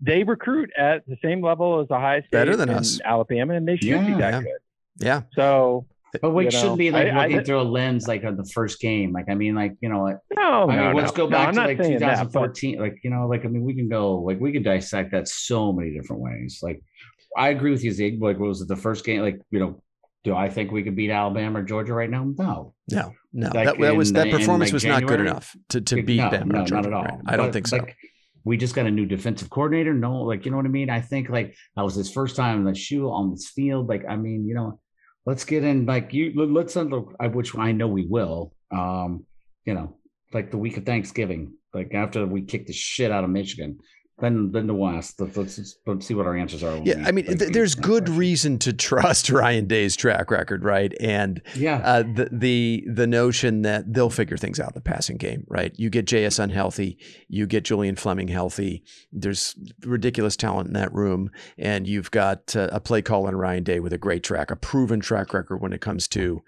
they recruit at the same level as the highest Better than us. Alabama, and they should be Yeah. that Yeah. good. yeah So but we you know, shouldn't be like I- I- looking through a lens like on the first game. Like I mean, like you know, like, no, I mean, no, let's no. go back I'm to like saying that, but 2014. like you know, like I mean, we can go like we can dissect that so many different ways. Like I agree with you, Zeke. Like, what was it the first game? Like you know, do I think we could beat Alabama or Georgia right now? No, no no Like that, that was in- that in, performance like, was not good enough to, to beat no, Bama or no, Georgia, not at all. right? i don't But, think so like, we just got a new defensive coordinator. No, like you know what I mean. I think like that was his first time in the shoe on this field. Like I mean, you know, let's get in. Like you, let- let's under, which I know we will. Um, you know, like the week of Thanksgiving, like after we kick the shit out of Michigan, then then the West. Let's let's, let's see what our answers are. yeah i mean th- there's good question. reason to trust ryan day's track record right and Yeah, uh, the the the notion that they'll figure things out in the passing game, right? You get JSN healthy, you get Julian Fleming healthy. There's ridiculous talent in that room, and you've got uh, a play call in Ryan Day with a great track, a proven track record when it comes to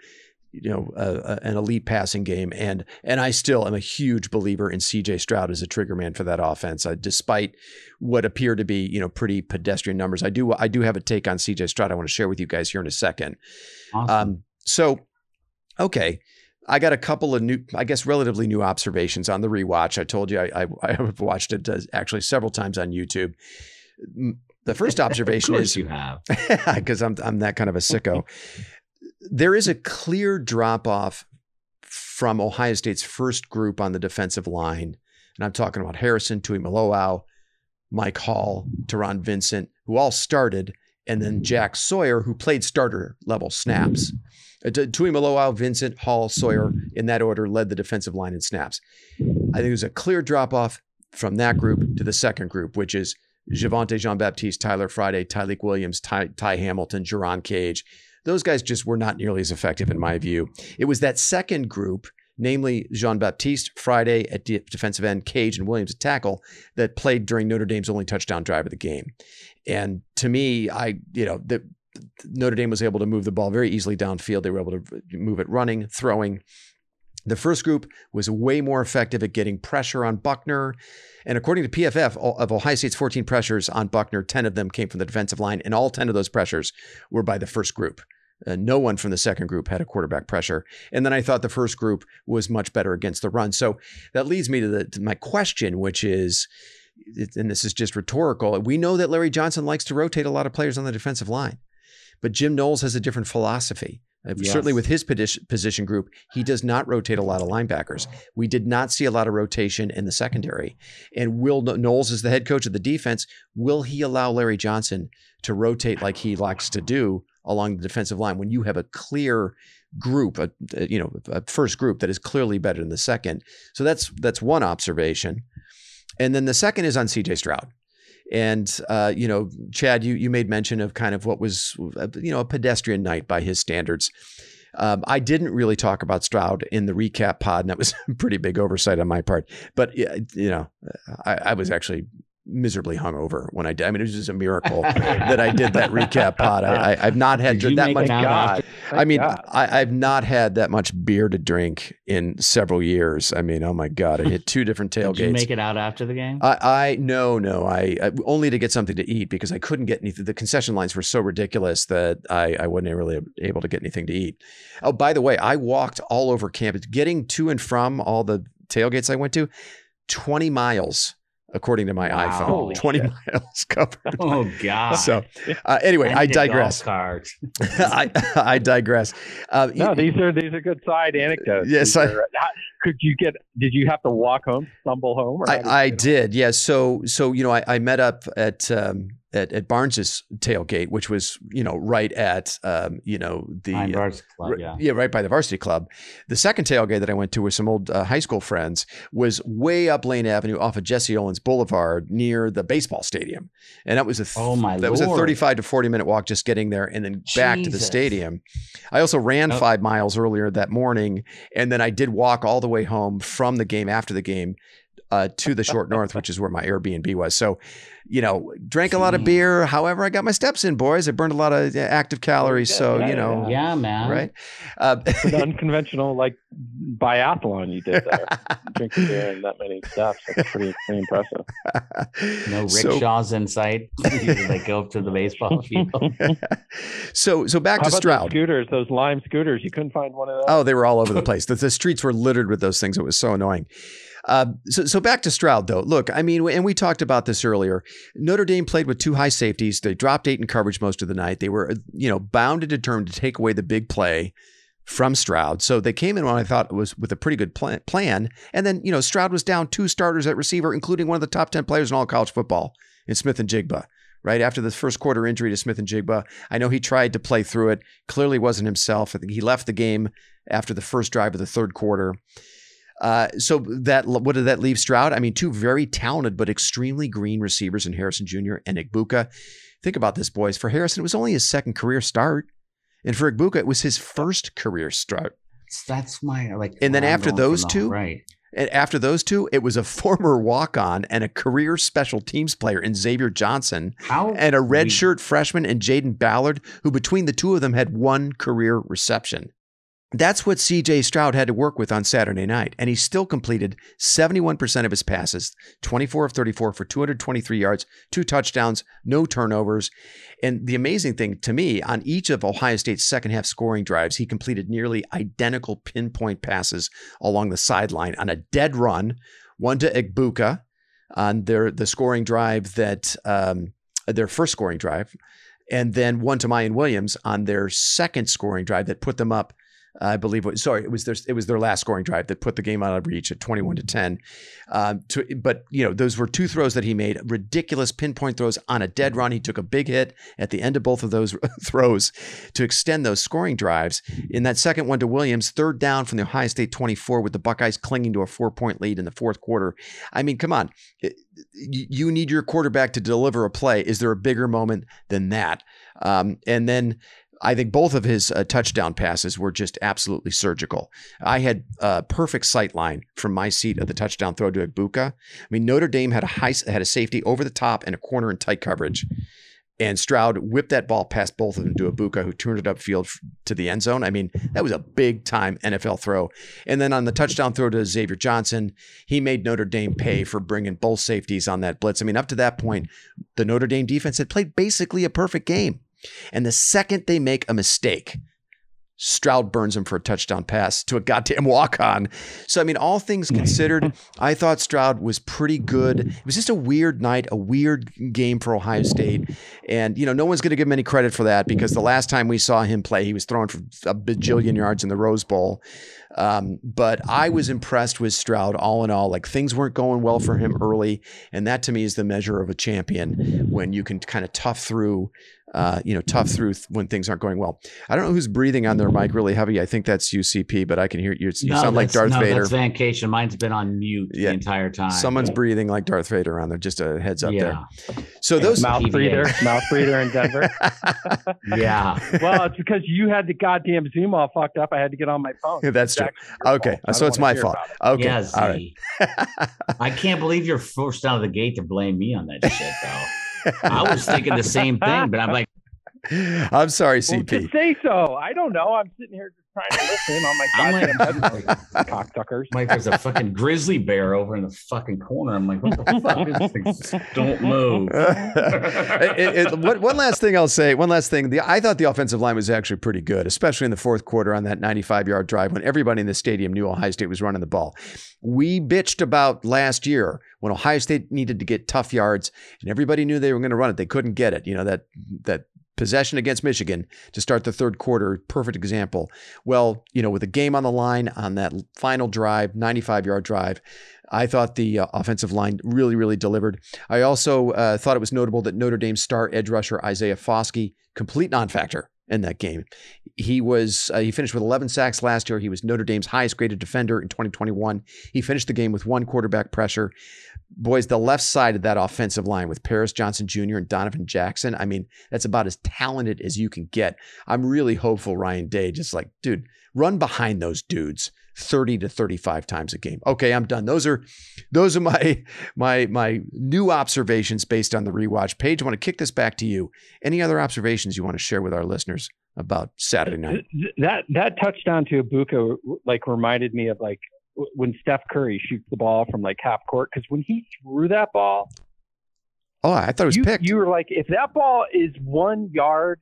you know uh, an elite passing game, and and I still am a huge believer in C.J. Stroud as a trigger man for that offense, uh, despite what appear to be you know pretty pedestrian numbers. I do I do have a take on C.J. Stroud I want to share with you guys here in a second. Awesome. Um, so, okay. I got a couple of new, I guess, relatively new observations on the rewatch. I told you I, I, I have watched it uh, actually several times on YouTube. The first observation of is you have because I'm I'm that kind of a sicko. there is a clear drop off from Ohio State's first group on the defensive line, and I'm talking about Harrison, Tuimoloau, Mike Hall, Taron Vincent, who all started, and then Jack Sawyer, who played starter level snaps. Uh, Tuimoloau, Vincent, Hall, Sawyer, in that order, led the defensive line in snaps. I think there's a clear drop off from that group to the second group, which is Javontae Jean Baptiste, Tyler Friday, Tyleik Williams, Ty, Ty Hamilton, Jerron Cage. Those guys just were not nearly as effective in my view. It was that second group, namely Jean Baptiste, Friday at defensive end, Cage, and Williams at tackle, that played during Notre Dame's only touchdown drive of the game. And to me, I, you know, the, Notre Dame was able to move the ball very easily downfield. They were able to move it running, throwing. The first group was way more effective at getting pressure on Buchner. And according to PFF, of Ohio State's 14 pressures on Buchner, 10 of them came from the defensive line, and all 10 of those pressures were by the first group. Uh, no one from the second group had a quarterback pressure. And then I thought the first group was much better against the run. So that leads me to, the, to my question, which is, and this is just rhetorical. We know that Larry Johnson likes to rotate a lot of players on the defensive line, but Jim Knowles has a different philosophy. Uh, yes. Certainly with his position group, he does not rotate a lot of linebackers. We did not see a lot of rotation in the secondary. And Will Knowles is the head coach of the defense. Will he allow Larry Johnson to rotate like he likes to do along the defensive line when you have a clear group, a, you know, a first group that is clearly better than the second? So that's that's one observation. And then the second is on CJ Stroud. And uh, you know, Chad, you you made mention of kind of what was uh, you know a pedestrian night by his standards. Um, I didn't really talk about Stroud in the recap pod, and that was a pretty big oversight on my part. But you know, I, I was actually miserably hungover when I did. I mean, it was just a miracle that I did that recap pod. I, have not had that much. God. I mean, I, have not had that much beer to drink in several years. I mean, oh my God, I hit two different tailgates. did you make it out after the game? I, I no, no, I, I, only to get something to eat because I couldn't get anything. The concession lines were so ridiculous that I, I wasn't really able to get anything to eat. Oh, by the way, I walked all over campus, getting to and from all the tailgates I went to, twenty miles according to my wow. iPhone. Holy 20 shit. miles covered. Oh God. So uh, anyway, I, I digress. I, I digress. Uh, no, these are these are good side anecdotes. Yes, I, could you get? Did you have to walk home, stumble home? I, I did. Yes. Yeah, so so you know, I, I met up at um, at, at Barnes's tailgate, which was you know right at um, you know the uh, club, yeah. yeah right by the varsity club. The second tailgate that I went to with some old uh, high school friends was way up Lane Avenue off of Jesse Owens Boulevard near the baseball stadium, and that was a th- oh my that Lord. was a thirty five to forty minute walk just getting there and then back Jesus. to the stadium. I also ran five miles earlier that morning, and then I did walk all the way home from the game after the game uh, to the short north, which is where my Airbnb was. So, you know, drank a lot of beer. However, I got my steps in, boys. I burned a lot of active calories. So, yeah, you know, yeah, man, right? Uh, An unconventional like biathlon you did there, drinking beer and that many steps. That's pretty, pretty impressive. No rickshaws so, in sight. they go up to the baseball field. so, so back How to Stroud. scooters, those lime scooters. You couldn't find one of those. Oh, they were all over the place. the, the streets were littered with those things. It was so annoying. Uh, so, so back to Stroud, though. Look, I mean, and we talked about this earlier. Notre Dame played with two high safeties. They dropped eight in coverage most of the night. They were, you know, bound and determined to take away the big play from Stroud. So they came in when I thought it was with a pretty good plan. And then, you know, Stroud was down two starters at receiver, including one of the top 10 players in all college football in Smith-Njigba Right after the first quarter injury to Smith-Njigba. I know he tried to play through it. Clearly wasn't himself. I think he left the game after the first drive of the third quarter. Uh, so that what did that leave Stroud? I mean, two very talented but extremely green receivers in Harrison Jr. and Egbuka. Think about this, boys. For Harrison, it was only his second career start, and for Egbuka, it was his first career start. That's my like. And then after those two, right? And after those two, it was a former walk-on and a career special teams player in Xavier Johnson, How and a redshirt freshman in Jayden Ballard, who between the two of them had one career reception. That's what CJ Stroud had to work with on Saturday night. And he still completed 71% of his passes, 24 of 34 for 223 yards, two touchdowns, no turnovers. And the amazing thing to me, on each of Ohio State's second half scoring drives, he completed nearly identical pinpoint passes along the sideline on a dead run, one to Egbuka on their the scoring drive that um, their first scoring drive, and then one to Miyan Williams on their second scoring drive that put them up I believe. Sorry, it was their it was their last scoring drive that put the game out of reach at twenty one to ten. Um, to, but you know those were two throws that he made, ridiculous pinpoint throws on a dead run. He took a big hit at the end of both of those throws to extend those scoring drives. In that second one to Williams, third down from the Ohio State twenty four, with the Buckeyes clinging to a four point lead in the fourth quarter. I mean, come on, you need your quarterback to deliver a play. Is there a bigger moment than that? Um, and then I think both of his uh, touchdown passes were just absolutely surgical. I had a perfect sight line from my seat of the touchdown throw to Egbuka. I mean, Notre Dame had a high had a safety over the top and a corner in tight coverage. And Stroud whipped that ball past both of them to Egbuka, who turned it upfield to the end zone. I mean, that was a big time NFL throw. And then on the touchdown throw to Xavier Johnson, he made Notre Dame pay for bringing both safeties on that blitz. I mean, up to that point, the Notre Dame defense had played basically a perfect game. And the second they make a mistake, Stroud burns him for a touchdown pass to a goddamn walk on. So, I mean, all things considered, I thought Stroud was pretty good. It was just a weird night, a weird game for Ohio State. And, you know, no one's going to give him any credit for that because the last time we saw him play, he was throwing for a bajillion yards in the Rose Bowl. Um, but I was impressed with Stroud all in all. Like things weren't going well for him early. And that to me is the measure of a champion when you can kind of tough through uh, you know, tough through th- when things aren't going well. I don't know who's breathing on their mic really heavy. I think that's UCP, but I can hear you. You no, sound like Darth no, Vader. That's Vancation. Mine's been on mute yeah. the entire time. Someone's breathing like Darth Vader on there. Just a heads up yeah. there. So yeah, those mouth breather, mouth breather in Denver. yeah. Well, it's because you had the goddamn Zoom all fucked up. I had to get on my phone. that's true. Okay, so it's my fault. It. Okay, yeah, all right. I can't believe you're forced out of the gate to blame me on that shit, though. I was thinking the same thing, but I'm like, I'm sorry, CP. Well, to say so. I don't know. I'm sitting here just trying to listen on my goddamn like, cocksuckers. Like there's a fucking grizzly bear over in the fucking corner. I'm like, what the fuck is this? Don't move. it, it, one last thing I'll say. One last thing. The, I thought the offensive line was actually pretty good, especially in the fourth quarter on that 95 yard drive when everybody in the stadium knew Ohio State was running the ball. We bitched about last year when Ohio State needed to get tough yards and everybody knew they were going to run it. They couldn't get it. You know that that possession against Michigan to start the third quarter. Perfect example. Well, you know, with a game on the line on that final drive, 95 yard drive, I thought the uh, offensive line really, really delivered. I also uh, thought it was notable that Notre Dame star edge rusher Isaiah Foskey, complete non factor in that game. He was uh, he finished with 11 sacks last year. He was Notre Dame's highest graded defender in 2021. He finished the game with one quarterback pressure boys, the left side of that offensive line with Paris Johnson Jr. and Donovan Jackson, I mean, that's about as talented as you can get. I'm really hopeful Ryan Day just like, dude, run behind those dudes 30 to 35 times a game. Okay, I'm done. Those are those are my my my new observations based on the rewatch. Paige, I want to kick this back to you. Any other observations you want to share with our listeners about Saturday night? That that touchdown to Egbuka like reminded me of like when Steph Curry shoots the ball from like half court because when he threw that ball, oh, I thought it was you, picked. You were like, if that ball is one yard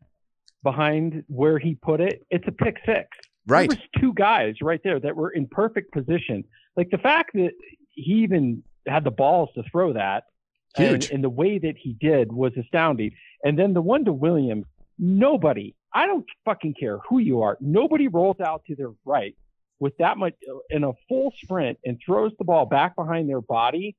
behind where he put it, it's a pick six. Right. There was two guys right there that were in perfect position. Like the fact that he even had the balls to throw that, huge, and, and the way that he did was astounding. And then the one to Williams, nobody. I don't fucking care who you are. Nobody rolls out to their right with that much in a full sprint and throws the ball back behind their body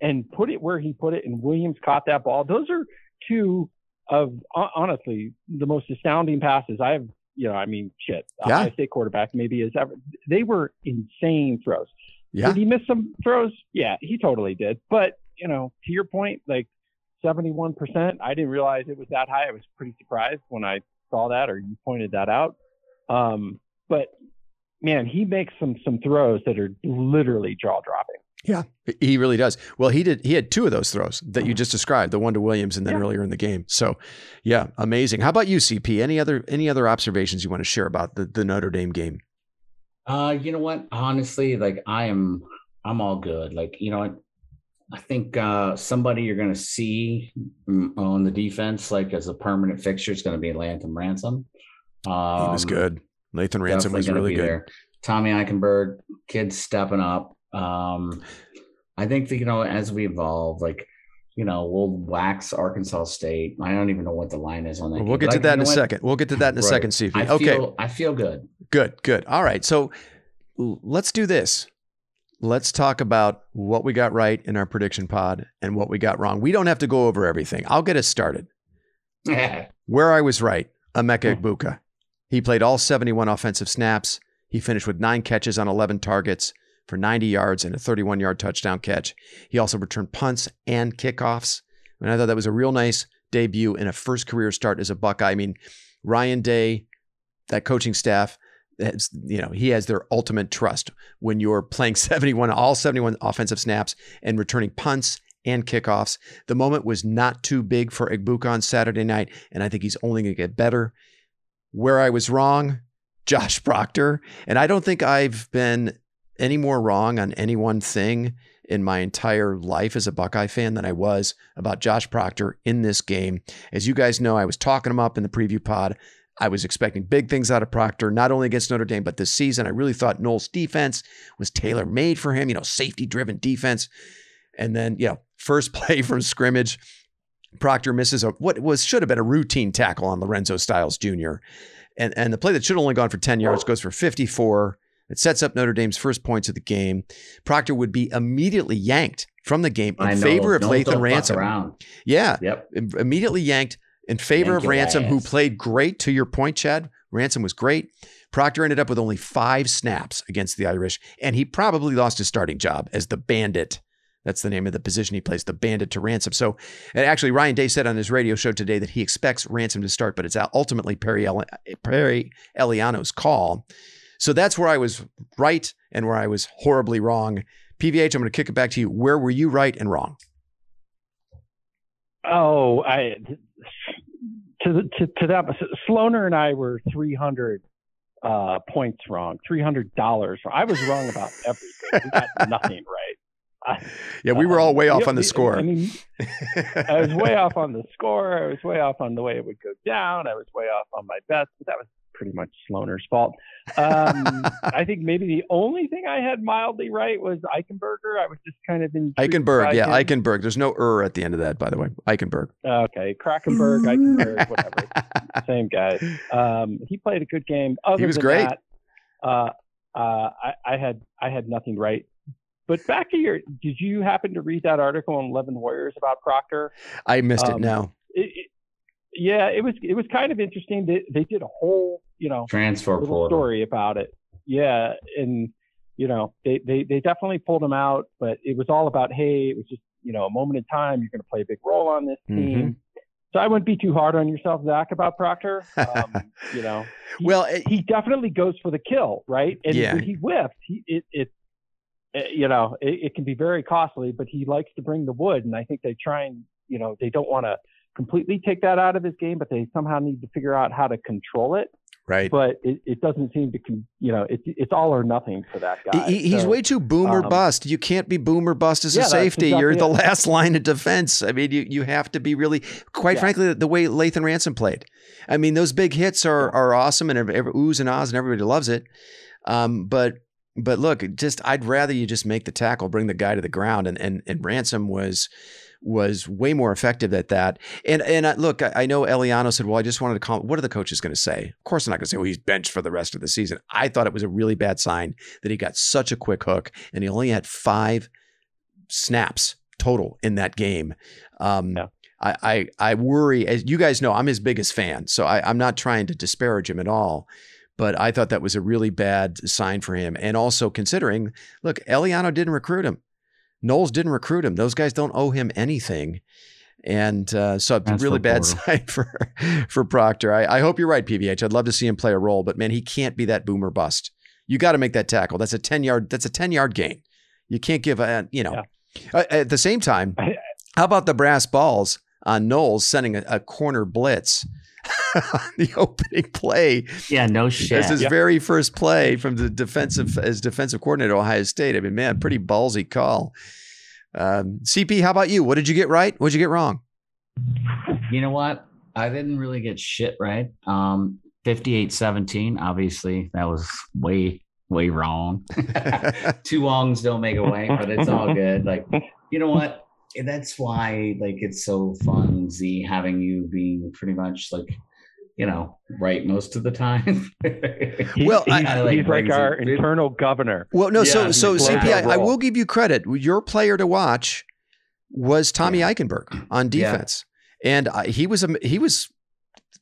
and put it where he put it and Williams caught that ball. Those are two of honestly the most astounding passes I have. You know, I mean, shit. Yeah. I say quarterback maybe is ever. They were insane throws. Yeah. Did he miss some throws? Yeah, he totally did. But you know, to your point, like 71%, I didn't realize it was that high. I was pretty surprised when I saw that or you pointed that out. Um, but man, he makes some some throws that are literally jaw dropping. Yeah, he really does. Well, he did. He had two of those throws that you just described, the one to Williams and then yeah. earlier in the game. So, yeah, amazing. How about you, CP? Any other any other observations you want to share about the, the Notre Dame game? Uh, you know what? Honestly, like I am, I'm all good. Like you know what? I think uh, somebody you're going to see on the defense, like as a permanent fixture, is going to be Lathan Ransom. Um, he was um, good. Lathan Ransom was really good. There. Tommy Eichenberg, kids stepping up. Um, I think that you know as we evolve, like you know, we'll wax Arkansas State. I don't even know what the line is on that. Well, we'll get to that in a second. We'll get to that in a right. second, Steve. I okay. Feel, I feel good. Good, good. All right. So let's do this. Let's talk about what we got right in our prediction pod and what we got wrong. We don't have to go over everything. I'll get us started. Where I was right, Emeka hmm. He played all 71 offensive snaps. He finished with nine catches on 11 targets for 90 yards and a 31 yard touchdown catch. He also returned punts and kickoffs. And I thought that was a real nice debut in a first career start as a Buckeye. I mean, Ryan Day, that coaching staff, has, you know, he has their ultimate trust when you're playing 71, all 71 offensive snaps and returning punts and kickoffs. The moment was not too big for Egbuka on Saturday night, and I think he's only going to get better. Where I was wrong, Josh Proctor, and I don't think I've been any more wrong on any one thing in my entire life as a Buckeye fan than I was about Josh Proctor in this game. As you guys know, I was talking him up in the preview pod. I was expecting big things out of Proctor, not only against Notre Dame, but this season. I really thought Knowles' defense was tailor made for him, you know, safety driven defense. And then, you know, first play from scrimmage, Proctor misses a what was should have been a routine tackle on Lorenzo Styles Jr. And and the play that should have only gone for 10 yards goes for 54. It sets up Notre Dame's first points of the game. Proctor would be immediately yanked from the game in favor of Lathan Ransom. Yeah. Yep. Immediately yanked in favor Thank of Ransom, who played great. To your point, Chad, Ransom was great. Proctor ended up with only five snaps against the Irish, and he probably lost his starting job as the bandit. That's the name of the position he plays, the bandit to Ransom. So, and actually, Ryan Day said on his radio show today that he expects Ransom to start, but it's ultimately Perry, Perry Eliano's call. So that's where I was right and where I was horribly wrong. PVH, I'm going to kick it back to you. Where were you right and wrong? Oh, I to to to that Sloaner and I were 300 uh, points wrong, $300. I was wrong about everything. We got nothing right. Yeah, we were all way off on the score. I mean, I was way off on the score. I was way off on the way it would go down. I was way off on my bets. But that was pretty much Sloaner's fault. Um, I think maybe the only thing I had mildly right was Eichenberger. I was just kind of in Eichenberg. Yeah, him. Eichenberg. There's no er at the end of that, by the way. Eichenberg. Okay, Krakenberg, Eichenberg, whatever. Same guy. Um, he played a good game. Other he was great. That, uh, uh, I, I, had I had nothing right. But back to your, did you happen to read that article on Eleven Warriors about Proctor? I missed um, it. No. It, it, yeah, it was it was kind of interesting. They they did a whole you know transfer story about it. Yeah, and you know they, they they definitely pulled him out, but it was all about hey, it was just you know a moment in time. You're going to play a big role on this mm-hmm. team. Mm-hmm. So I wouldn't be too hard on yourself, Zach, about Proctor. Um, you know, he, well, it, he definitely goes for the kill, right? And yeah. when he whiffs, he it, it, it you know it, it can be very costly, but he likes to bring the wood, and I think they try and you know they don't want to completely take that out of his game, but they somehow need to figure out how to control it. Right. But it, it doesn't seem to, con- you know, it's it's all or nothing for that guy. He, he's so, way too boomer um, bust. You can't be boomer bust as yeah, a safety. Exactly You're the last line of defense. I mean, you, you have to be really, quite yeah. frankly, the way Lathan Ransom played. I mean, those big hits are are awesome and every, oohs and ahs and everybody loves it. Um, but but look, just I'd rather you just make the tackle, bring the guy to the ground, and and and Ransom was was way more effective at that. And and uh, look, I, I, know Eliano said, "Well, I just wanted to call. What are the coaches going to say?" Of course, they're not going to say, "Well, he's benched for the rest of the season." I thought it was a really bad sign that he got such a quick hook, and he only had five snaps total in that game. Um, yeah. I, I, I worry, as you guys know, I'm his biggest fan, so I, I'm not trying to disparage him at all but I thought that was a really bad sign for him. And also considering, look, Eliano didn't recruit him. Knowles didn't recruit him. Those guys don't owe him anything. And uh, so a really bad sign for for Proctor. I, I hope you're right, PVH. I'd love to see him play a role, but man, he can't be that boomer bust. You got to make that tackle. That's a ten yard. That's a ten yard gain. You can't give a you know. Yeah. Uh, at the same time, how about the brass balls on Knowles sending a, a corner blitz? on the opening play. Yeah, no shit. As his Yeah. very first play from the defensive as defensive coordinator at Ohio State. I mean, man, pretty ballsy call. Um, CP, how about you? What did you get right? What did you get wrong? You know what? I didn't really get shit right. Um, 58-17, obviously that was way, way wrong. Two longs don't make a way, but it's all good. Like, you know what? That's why like it's so fun, Z, having you being pretty much like, you know, right most of the time. He's, Well, I- he's, I like he's like our it- internal governor. Well, no, so Yeah, so he's CP, I, I will give you credit. Your player to watch was Tommy Yeah. Eichenberg on Yeah. defense, and uh, he was a he was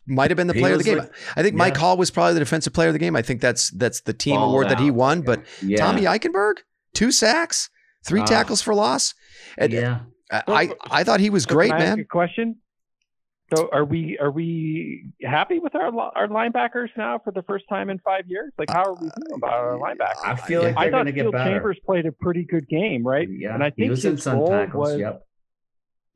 might have been the player of the game. like- I think Mike yeah. Hall was probably the defensive player of the game. I think that's that's the team Balled award that he out. won. But yeah. Tommy Eichenberg, two sacks, three Ah. tackles for loss. And yeah. I, I I thought he was So great, can I ask man. a question. So are we are we happy with our our linebackers now for the first time in five years? Like how are we feeling about our linebackers? I feel like I they're thought going to get Field. Chambers played a pretty good game, right? Yeah, And I he think was in his some role tackles. was- Yep.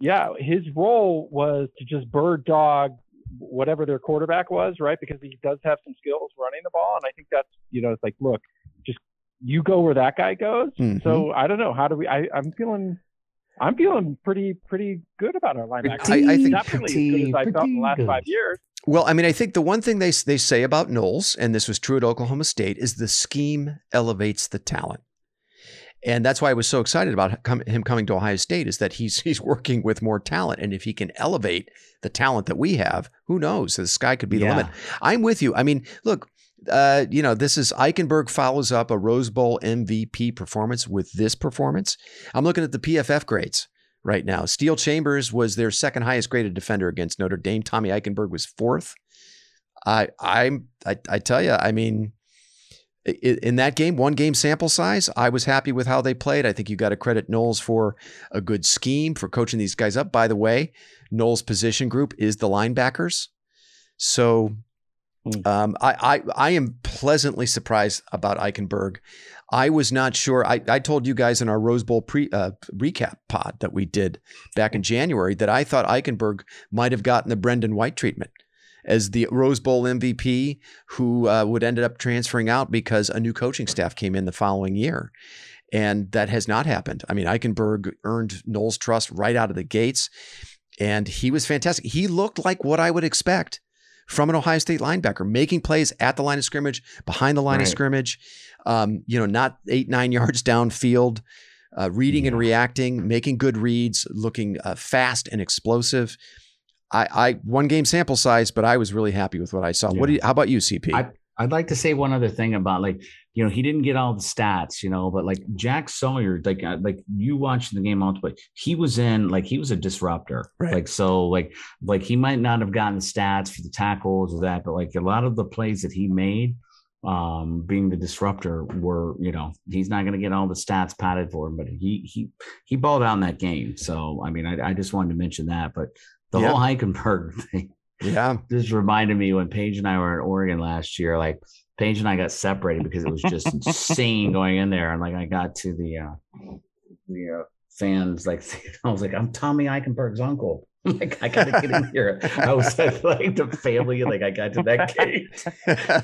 Yeah, his role was to just bird dog whatever their quarterback was, right? Because he does have some skills running the ball, and I think that's you know it's like look, just you go where that guy goes. Mhm. So I don't know how do we? I, I'm feeling. I'm feeling pretty pretty good about our linebackers. I- I think- definitely as good as I felt in the last Pretty five years. Well, I mean, I think the one thing they they say about Knowles, and this was true at Oklahoma State, is the scheme elevates the talent. And that's why I was so excited about him coming to Ohio State is that he's he's working with more talent, and if he can elevate the talent that we have, who knows? The sky could be the Yeah. limit. I'm with you. I mean, look, uh, you know, this is Eichenberg follows up a Rose Bowl MVP performance with this performance. I'm looking at the PFF grades right now. Steele Chambers was their second highest graded defender against Notre Dame. Tommy Eichenberg was fourth. I I'm I, I tell you, I mean, in that game, one game sample size, I was happy with how they played. I think you got to credit Knowles for a good scheme for coaching these guys up. By the way, Knowles' position group is the linebackers, so Hmm. um, I, I I am pleasantly surprised about Eichenberg. I was not sure. I, I told you guys in our Rose Bowl pre uh, recap pod that we did back in January that I thought Eichenberg might have gotten the Brendon White treatment as the Rose Bowl MVP who uh, would ended up transferring out because a new coaching staff came in the following year. And that has not happened. I mean, Eichenberg earned Knowles' trust right out of the gates, and he was fantastic. He looked like what I would expect from an Ohio State linebacker, making plays at the line of scrimmage, behind the line of scrimmage, um, you know, not eight, nine yards downfield, uh, reading and reacting, making good reads, looking uh, fast and explosive. I, I one game sample size, but I was really happy with what I saw. What do you, how about you, CP? I- I'd like to say one other thing about like you know he didn't get all the stats, you know, but like Jack Sawyer, like uh, like you watching the game multiple, he was in like he was a disruptor, Right. like so like like he might not have gotten the stats for the tackles or that, but like a lot of the plays that he made, um, being the disruptor, were you know he's not going to get all the stats padded for him, but he he he balled out in that game. So I mean, I, I just wanted to mention that, but the Yeah. whole Heikenberg thing yeah, this reminded me when Paige and I were in Oregon last year. Like Paige and I got separated because it was just insane going in there. And like I got to the uh the uh, fans, like I was like, I'm Tommy Eichenberg's uncle. like I gotta get in here. I was at, like the family, like I got to that gate.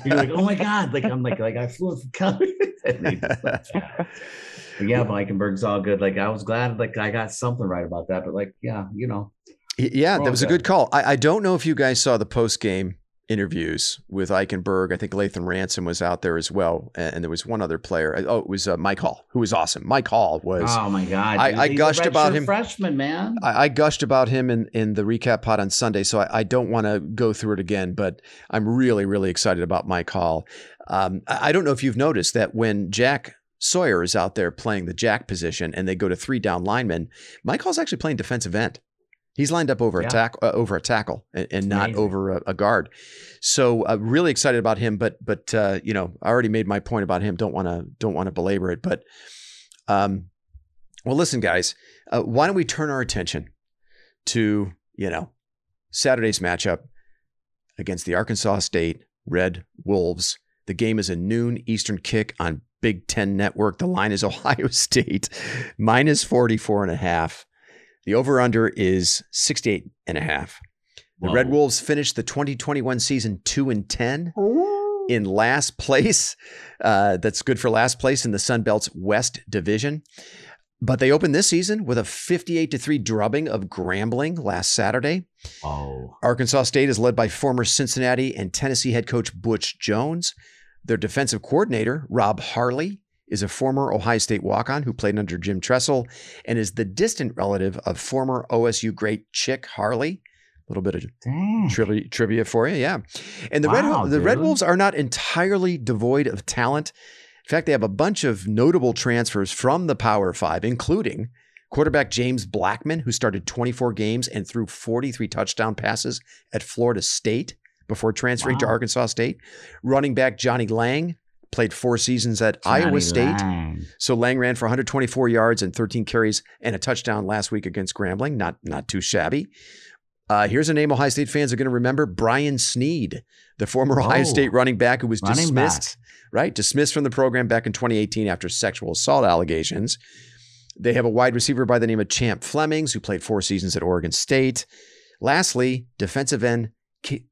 You're like, oh my god! Like I'm like like I flew from Cali. And they just left. But yeah, Eichenberg's all good. Like I was glad, like I got something right about that. But like, yeah, you know, yeah, that was a good call. I, I don't know if you guys saw the post game interviews with Eichenberg. I think Lathan Ransom was out there as well, and, and there was one other player. Oh, it was uh, Mike Hall, who was awesome. Mike Hall was. oh my god, I- I gushed about him. Freshman man. I, I gushed about him in, in the recap pod on Sunday, so I, I don't want to go through it again, but I'm really, really excited about Mike Hall. Um, I, I don't know if you've noticed that when Jack Sawyer is out there playing the jack position and they go to three down linemen, Mike Hall's actually playing defensive end. He's lined up over a Yeah. tack uh, over a tackle and, and not Amazing. over a, a guard. So uh, really excited about him, but but uh, you know I already made my point about him. Don't want to don't want to belabor it, but um, well, listen, guys, uh, why don't we turn our attention to you know Saturday's matchup against the Arkansas State Red Wolves. The game is a noon Eastern kick on Big Ten Network. The line is Ohio State minus 44 and a half. The over under is 68 and a half. The Red Wolves finished the 2021 season 2 and 10 in last place. Uh, that's good for last place in the Sun Belt's West Division. But they opened this season with a 58 to 3 drubbing of Grambling last Saturday. Oh. Arkansas State is led by former Cincinnati and Tennessee head coach Butch Jones. Their defensive coordinator, Rob Harley, is a former Ohio State walk on who played under Jim Tressel and is the distant relative of former OSU great Chick Harley. A little bit of trivia, trivia for you, yeah. And the Wow, Red the Red. Wolves are not entirely devoid of talent. In fact, they have a bunch of notable transfers from the Power Five, including quarterback James Blackman, who started 24 games and threw 43 touchdown passes at Florida State before transferring to Arkansas State. Running back Johnny Lang played four seasons at Iowa State. Lang. So Lang ran for 124 yards and 13 carries and a touchdown last week against Grambling. Not not too shabby. Uh, here's a name Ohio State fans are going to remember: Brian Snead, the former Ohio Oh. State running back who was dismissed, right? Dismissed from the program back in 2018 after sexual assault allegations. They have a wide receiver by the name of Champ Flemings, who played four seasons at Oregon State. Lastly, defensive end Ke-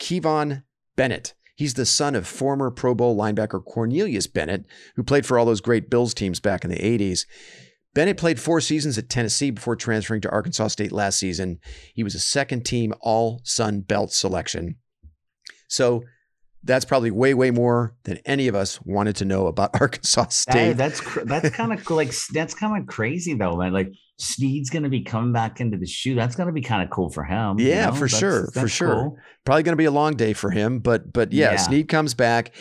Kivon Bennett. He's the son of former Pro Bowl linebacker Cornelius Bennett, who played for all those great Bills teams back in the 80s. Bennett played four seasons at Tennessee before transferring to Arkansas State last season. He was a second team All Sun Belt selection. So that's probably way, way more than any of us wanted to know about Arkansas Hey, State. that's cr- that's kind of like that's kind of crazy though, man. Like Snead's gonna be coming back into the shoe. That's gonna be kind of cool for him. you Yeah, know? for That's- sure, for that's sure. cool. Probably going to be a long day for him, but but yeah, Yeah. Snead comes back.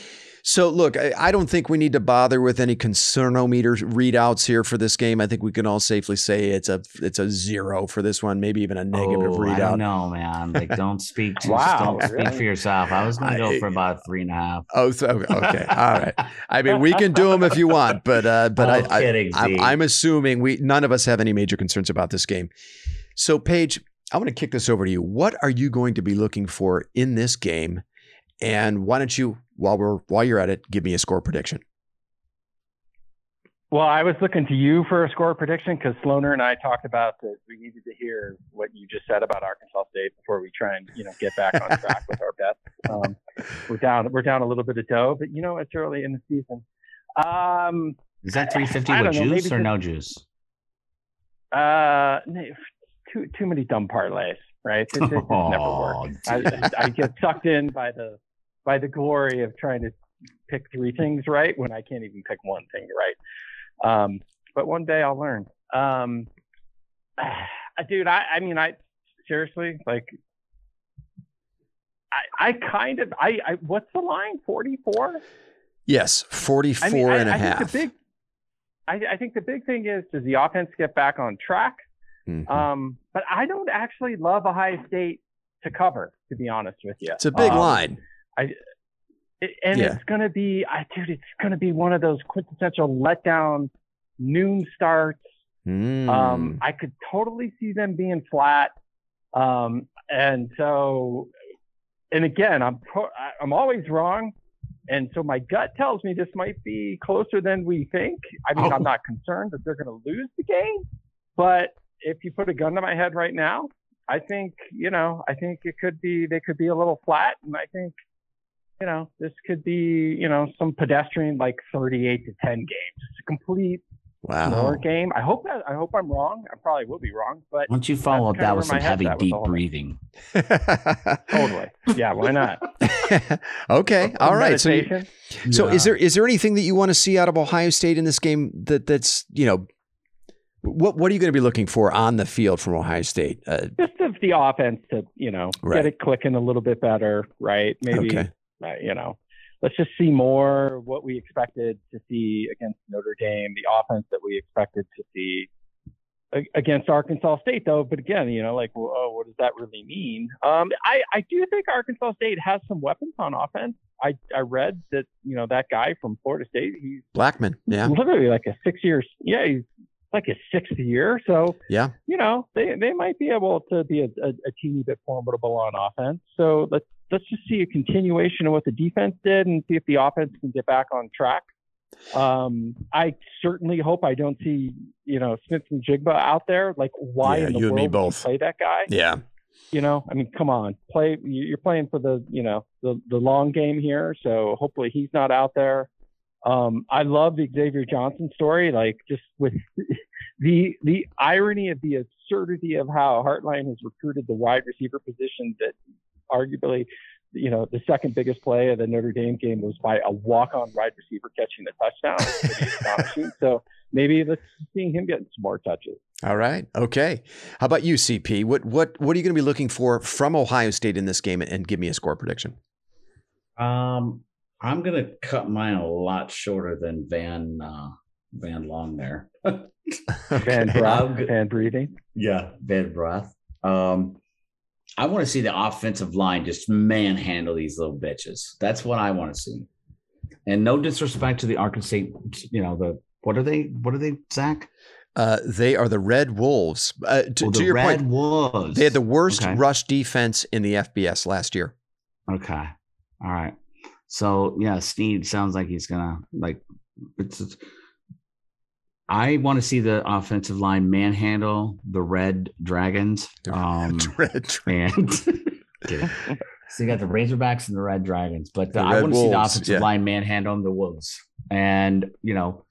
So look, I, I don't think we need to bother with any concernometer readouts here for this game. I think we can all safely say it's a it's a zero for this one, maybe even a negative Oh, readout. don't man. Like, don't speak. To, Wow, don't speak for yourself. I was gonna go for about three and a half. Oh, so, okay, all right. I mean, we can do them if you want, but uh, but I'm I, I kidding, I'm, Z. I'm assuming we none of us have any major concerns about this game. So, Paige, I want to kick this over to you. What are you going to be looking for in this game? And why don't you, while we're while you're at it, give me a score prediction? Well, I was looking to you for a score prediction because Sloaner and I talked about that we needed to hear what you just said about Arkansas State before we try and you know get back on track with our bets. Um, we're down we're down a little bit of dough, but you know it's early in the season. Um, Is that three fifty I with know, juice or no juice? uh, too too many dumb parlays, right? It, it, it never Oh, works. I, I get sucked in by the by the glory of trying to pick three things right when I can't even pick one thing right. Um, but one day I'll learn. Um, dude, I, I mean, I seriously like. I, I kind of I, I what's the line 44 Yes, 44 I mean, I, and a I half. think the big I, I think the big thing is does the offense get back on track Mhm. um, but I don't actually love Ohio State to cover, to be honest with you. it's a big Um, line. It, and Yeah. it's going to be, I dude, it's going to be one of those quintessential letdown noon starts. Mm. Um, I could totally see them being flat. Um, and so, and again, I'm pro- I- I'm always wrong. And so my gut tells me this might be closer than we think. I mean, Oh. I'm not concerned that they're going to lose the game, but if you put a gun to my head right now, I think, you know, I think it could be, they could be a little flat. And I think, you know, this could be, you know, some pedestrian like 38 to 10 game, just a complete wow. lower game. I hope that, I hope I'm wrong. I probably will be wrong, but Why don't you follow up that with some heavy, deep all that. breathing? totally. Yeah. Why not? okay. All right. So, you- Meditation. so is Yeah. there is there anything that you want to see out of Ohio State in this game that that's you know what what are you going to be looking for on the field from Ohio State? Uh, just of the offense to, you know, Right. get it clicking a little bit better, right? Maybe, Okay. You know, let's just see more what we expected to see against Notre Dame, the offense that we expected to see against Arkansas State, though. But again, you know, like, well, oh, what does that really mean? Um, I, I do think Arkansas State has some weapons on offense. I, I read that, you know, that guy from Florida State, he's Blackman. Yeah. literally like a six years, yeah, he's like his sixth year. So, Yeah. you know, they, they might be able to be a, a, a teeny bit formidable on offense. So let's let's just see a continuation of what the defense did and see if the offense can get back on track. Um, I certainly hope I don't see, you know, Smith-Njigba out there. Like, why Yeah, in the you and world me both. play that guy? Yeah. You know, I mean, come on, play. You're playing for the, you know, the the long game here. So hopefully he's not out there. Um, I love the Xavier Johnson story, like just with the the irony of the absurdity of how Hartline has recruited the wide receiver position that arguably you know, the second biggest play of the Notre Dame game was by a walk-on wide receiver catching the touchdown. so maybe let's see him getting some more touches. All right. Okay. How about you, CP? What what what are you going to be looking for from Ohio State in this game, and give me a score prediction? Um, I'm going to cut mine a lot shorter than Van uh, Van Long there. Van breath, Van breathing. Yeah, Van breath. Um, I want to see the offensive line just manhandle these little bitches. That's what I want to see. And no disrespect to the Arkansas State, you know, the what are they? What are they, Zach? Uh, they are the Red Wolves. Uh, to, oh, to your Red point, Wolves. they had the worst Okay. rush defense in the FBS last year. Okay. All right. So yeah, Snead sounds like he's gonna like it's, it's I want to see the offensive line manhandle the red dragons. Um Red, Kidding. so you got the Razorbacks and the Red Dragons, but The I want to see the offensive yeah. line manhandle the Wolves. And you know,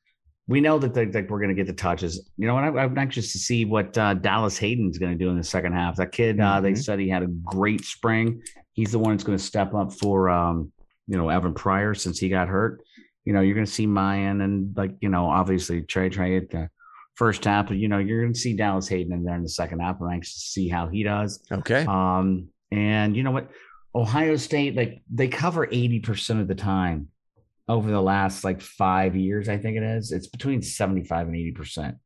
we know that, they, that we're going to get the touches. You know, and I, I'm anxious to see what uh, Dallan Hayden's going to do in the second half. That kid, uh, they Mhm. said he had a great spring. He's the one that's going to step up for, um, you know, Evan Pryor since he got hurt. You know, you're going to see Miyan and like, you know, obviously Trey Trey at the first half, but you know, you're going to see Dallan Hayden in there in the second half. I'm anxious to see how he does. Okay. Um, and you know what? Ohio State, like they cover 80% of the time over the last like five years, I think it is. It's between 75 and 80%.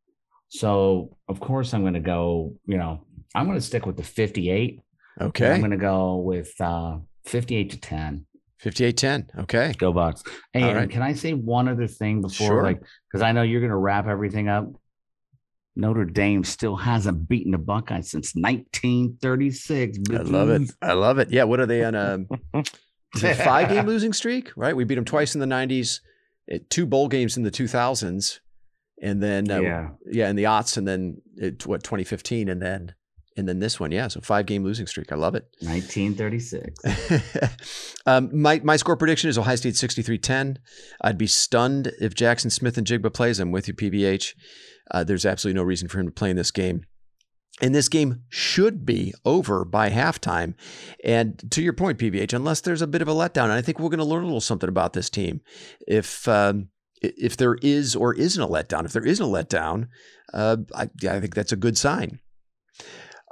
So of course I'm gonna go, you know, I'm gonna stick with the 58. Okay. I'm gonna go with uh 58 to 10. 58 10. Okay. Go Bucks. Hey, All and right. can I say one other thing before Sure. like because I know you're gonna wrap everything up. Notre Dame still hasn't beaten the Buckeyes since 1936. I love it. I love it. Yeah. What are they on a a five game losing streak? Right. We beat them twice in the 90s, eh, two bowl games in the 2000s, and then, uh, yeah. yeah. in the aughts, and then it, what, 2015, and then, and then this one. Yeah. So five game losing streak. I love it. 1936. um, my my score prediction is Ohio State 63-10. I'd be stunned if Jaxon Smith-Njigba plays. I'm with you, PVH. Uh, there's absolutely no reason for him to play in this game. And this game should be over by halftime. And to your point, PVH, unless there's a bit of a letdown, and I think we're going to learn a little something about this team. If um, if there is or isn't a letdown, if there isn't a letdown, uh, I, I think that's a good sign.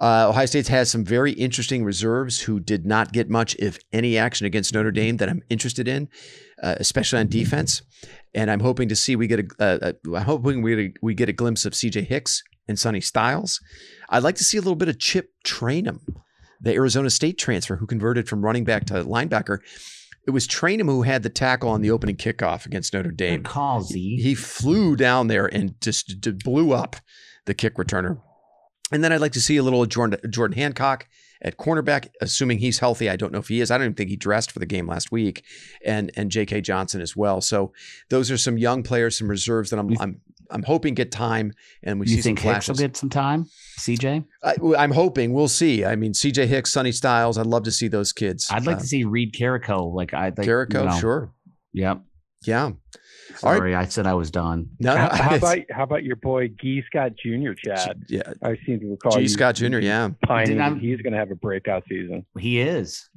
Uh, Ohio State has some very interesting reserves who did not get much, if any, action against Notre Dame that I'm interested in, uh, especially on defense. And I'm hoping to see we get a. Uh, uh, I'm hoping we get a, we get a glimpse of C.J. Hicks and Sonny Styles. I'd like to see a little bit of Chip Trayanum, the Arizona State transfer who converted from running back to linebacker. It was Trayanum who had the tackle on the opening kickoff against Notre Dame. Call, He flew down there and just blew up the kick returner. And then I'd like to see a little Jordan, Jordan Hancock at cornerback, assuming he's healthy. I don't know if he is. I don't even think he dressed for the game last week, and and J.K. Johnson as well. So those are some young players, some reserves that I'm You- I'm I'm hoping get time, and we you see think some Hicks will get some time, CJ? I, I'm hoping we'll see. I mean, C.J. Hicks, Sonny Styles. I'd love to see those kids. I'd like Uh, to see Reid Carrico. Like I think Carrico, you know, sure. Yep. Yeah. All right. Sorry, I said I was done. No, no. How, how about how about your boy Gee Scott Jr. Chad? yeah, I seem to recall Gee Scott Jr. Yeah. Did pining he's going to have a breakout season. He is.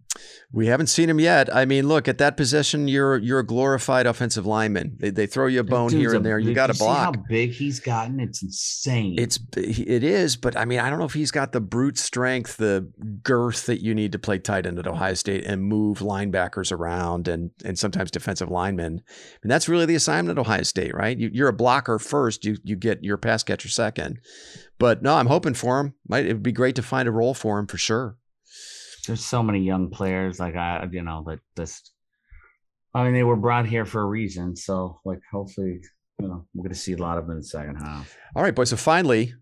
We haven't seen him yet. I mean, look at that position. You're you're a glorified offensive lineman. They, they throw you a bone here and a- there. You got to see block. how big he's gotten? It's insane. It's it is, but I mean, I don't know if he's got the brute strength, the girth that you need to play tight end at Ohio State and move linebackers around and and sometimes defensive linemen. And that's really the assignment at Ohio State, right? You, you're a blocker first. You you get your pass catcher second. But no, I'm hoping for him. Might it would be great to find a role for him for sure. There's so many young players, like I, you know, that just. I mean, they were brought here for a reason. So, like, hopefully, you know, we're going to see a lot of them in the second half. All right, boys. So finally,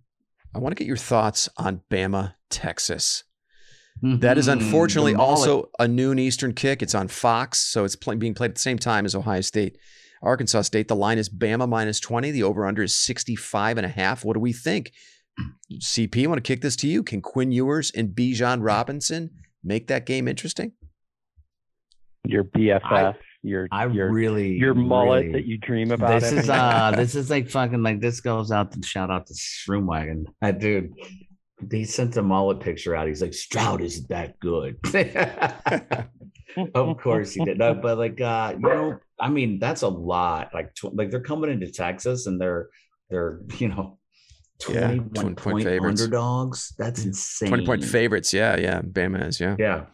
I want to get your thoughts on Bama, Texas. That is Mhm. unfortunately also a noon Eastern kick. It's on Fox, so it's play, being played at the same time as Ohio State, Arkansas State. The line is Bama minus 20. The over under is 65 and a half. What do we think? CP, I want to kick this to you. Can Quinn Ewers and Bijan Robinson make that game interesting? Your BFF, I- your I your really your mullet really- that you dream about. This is uh this is like fucking like this goes out to shout out to Shroomwagon. That dude. He sent a mullet picture out. He's like, Stroud isn't that good. of course he did. No, but like uh, you know, I mean, that's a lot. Like tw- like they're coming into Texas and they're they're, you know, Yeah, 20 point point favorites. underdogs. That's insane. 20 point favorites. Yeah, yeah. Bama is, yeah. Yeah.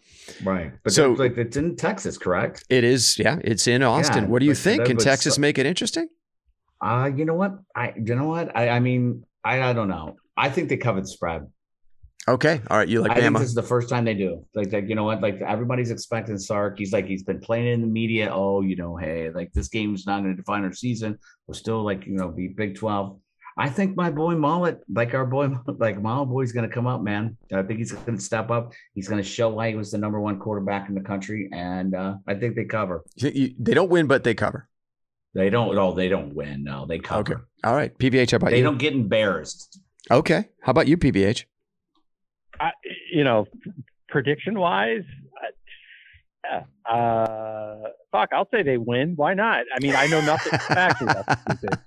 Right. But So- so like it's in Texas, correct? It is, yeah. It's in Austin. Yeah, what do you think? Can Texas so- make it interesting? Uh, you know what? I you know what? I I mean, I I don't know. I think they covered the spread. Okay. All right. You like I think this is the first time they do. Like, like you know what? Like everybody's expecting Sark. He's like he's been playing in the media. Oh, you know, hey, like this game's not going to define our season. We're still like you know be Big Twelve. I think my boy Mullet, like our boy, like my boy's going to come up, man. I think he's going to step up. He's going to show why he was the number one quarterback in the country, and uh, I think they cover. You think you- they don't win, but they cover. They don't. Oh, they don't win. No, they cover. Okay. All right. PVH, how about They you? They don't get embarrassed. Okay. How about you, PVH? I, you know, prediction wise, yeah, uh, fuck, I'll say they win. Why not? I mean, I know nothing. Actually.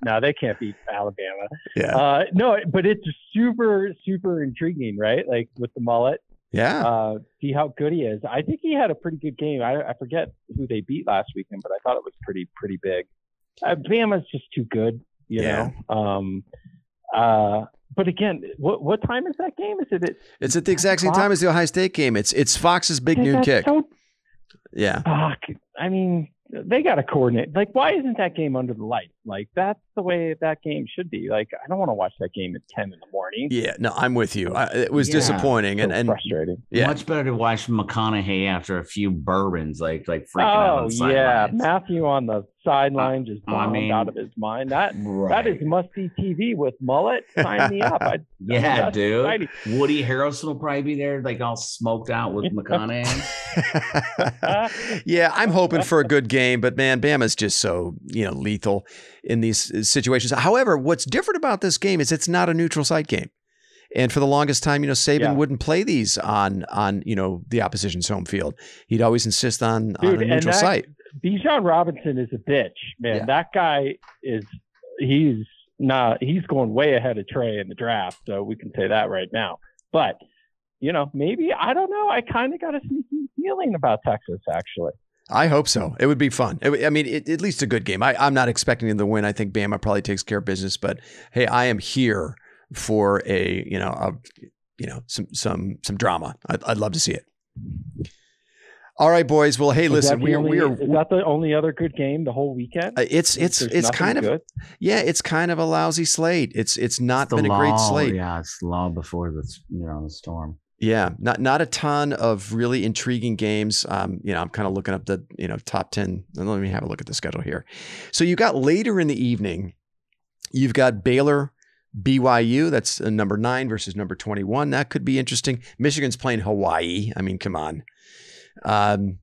No, they can't beat Alabama. Yeah. Uh, no, but it's super, super intriguing, right? Like with the mullet, Yeah. uh, see how good he is. I think he had a pretty good game. I, I forget who they beat last weekend, but I thought it was pretty, pretty big. Uh, Bama's just too good, you Yeah. know. Um, uh, but again, what what time is that game? Is it at it's at the exact same time as the Ohio State game. It's it's Fox's big Dude, noon kick. So, Yeah. fuck. I mean, they got to coordinate. Like, why isn't that game under the lights? Like, that's the way that game should be. Like, I don't want to watch that game at ten in the morning. Yeah. No, I'm with you. I, it was Yeah. disappointing, So and and frustrating. yeah. Much better to watch McConaughey after a few bourbons, like like freaking out Oh yeah, sidelines. Matthew on the sideline uh, just I mean- out of his mind. That Right. that is must see TV with mullet. Sign me up. I, yeah, that's dude. exciting. Woody Harrelson will probably be there, like all smoked out with McConaughey. yeah, I'm hoping for a good game, but man, Bama's just so you know lethal in these uh, situations. However, what's different about this game is it's not a neutral site game, and for the longest time, you know, Saban Yeah. wouldn't play these on on you know the opposition's home field. He'd always insist on on a neutral that- site. Bijan Robinson is a bitch, man. Yeah. That guy is he's not he's going way ahead of Trey in the draft, so we can say that right now. But you know, maybe I don't know. I kind of got a sneaky feeling about Texas actually. I hope so. It would be fun. It I mean, it, at least a good game. I, I'm not expecting them to win. I think Bama probably takes care of business. But hey, I am here for a you know a you know some some some drama. I'd, I'd love to see it. All right, boys. Well, hey, listen, we are only- we are. Is that the only other good game the whole weekend? uh, It's it's There's it's kind of good? yeah. It's kind of a lousy slate. It's it's not The been a great slate. Yeah, it's the lull before the you know the storm. Yeah, not not a ton of really intriguing games. Um, you know, I'm kind of looking up the you know top ten. Let me have a look at the schedule here. So you got later in the evening, you've got Baylor, BYU. That's uh, number nine versus number twenty one. That could be interesting. Michigan's playing Hawaii. I mean, come on. Um,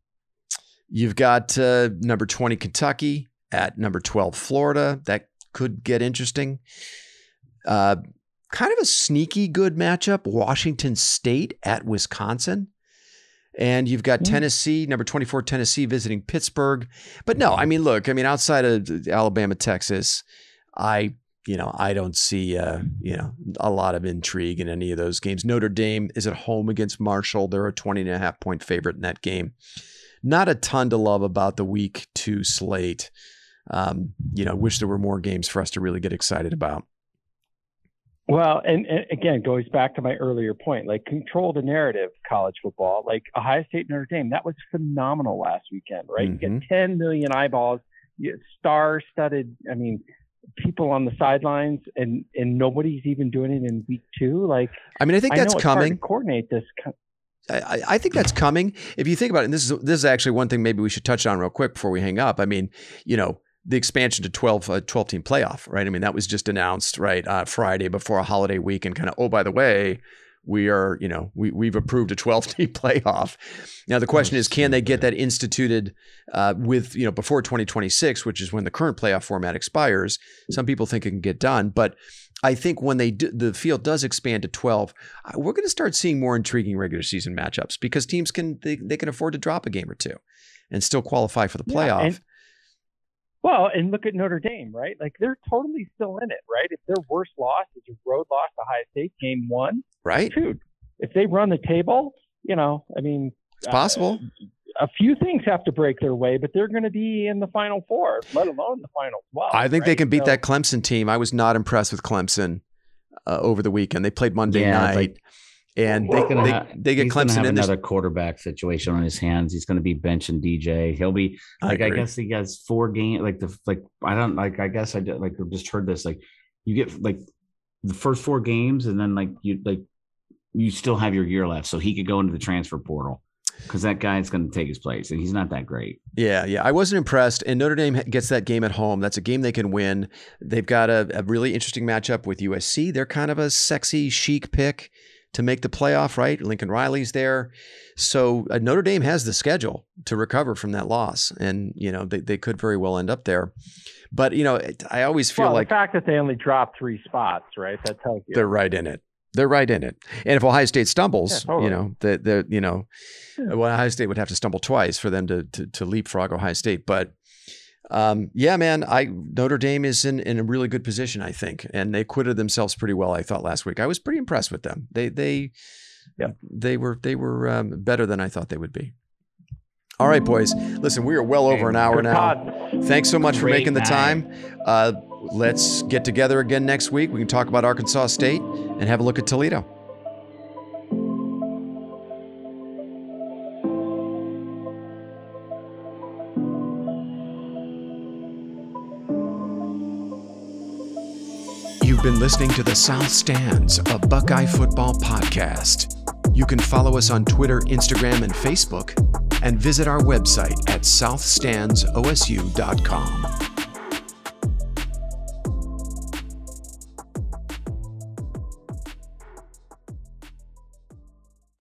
you've got uh, number twenty Kentucky at number twelve Florida. That could get interesting. Uh, kind of a sneaky good matchup Washington State at Wisconsin. And you've got. Tennessee, number 24 Tennessee visiting Pittsburgh. But no, I mean, look, I mean, outside of Alabama, Texas, I, you know, I don't see, uh, you know, a lot of intrigue in any of those games. Notre Dame is at home against Marshall. They're a 20 and a half point favorite in that game. Not a ton to love about the week two slate. Um, you know, wish there were more games for us to really get excited about. Well, and, and again, goes back to my earlier point. Like, control the narrative, college football. Like Ohio State, Notre Dame, that was phenomenal last weekend, right? You Mhm. get 10 million eyeballs, star-studded. I mean, people on the sidelines, and and nobody's even doing it in week two. Like, I mean, I think that's hard coming. coordinate this. co- I, I think that's coming. If you think about it, and this is this is actually one thing maybe we should touch on real quick before we hang up. I mean, you know, the expansion to 12, uh, 12 team playoff, right? I mean, that was just announced right uh, Friday before a holiday week, and kind of oh by the way, we are, you know, we, we've approved a 12 team playoff. Now, the question is, can they get that instituted uh, with, you know, before 2026, which is when the current playoff format expires? Some people think it can get done, but I think when they do, the field does expand to 12, uh, we're going to start seeing more intriguing regular season matchups because teams can, they, they can afford to drop a game or two and still qualify for the playoff. Yeah, and, well, and look at Notre Dame, right? Like they're totally still in it, right? If their worst loss is a road loss to Ohio State, game one, right? Dude, if they run the table, you know, I mean, it's possible. Uh, a few things have to break their way, but they're going to be in the final four, let alone the final 12. I think right? they can beat so, that Clemson team. I was not impressed with Clemson uh, over the weekend. They played Monday yeah, night. Like, and they, they, they, get Clemson in another this. quarterback situation on his hands. He's going to be benching DJ. He'll be like I, I, guess he has four games. Like the like I don't like I guess I did, like just heard this like you get like the first four games and then like you like you still have your year left, so he could go into the transfer portal because that guy is going to take his place, and he's not that great. Yeah, yeah, I wasn't impressed. And Notre Dame gets that game at home. That's a game they can win. They've got a, a really interesting matchup with USC. They're kind of a sexy, chic pick to make the playoff, right? Lincoln Riley's there. So uh, Notre Dame has the schedule to recover from that loss. And, you know, they, they could very well end up there. But, you know, I always feel well, like the fact that they only dropped three spots, right? That tells you they're right in it. They're right in it. And if Ohio State stumbles, yeah, totally. you know, the, the, you know, yeah. well, Ohio State would have to stumble twice for them to, to, to leapfrog Ohio State. But um, yeah, man, I Notre Dame is in, in a really good position, I think, and they acquitted themselves pretty well. I thought last week. I was pretty impressed with them. They they yeah. they were they were um, better than I thought they would be. All right, boys. Listen, we are well over an hour now. Thanks so much for making the time. Uh, let's get together again next week. We can talk about Arkansas State and have a look at Toledo. You've been listening to the South Stands, a Buckeye football podcast. You can follow us on Twitter, Instagram, and Facebook, and visit our website at southstandsosu.com.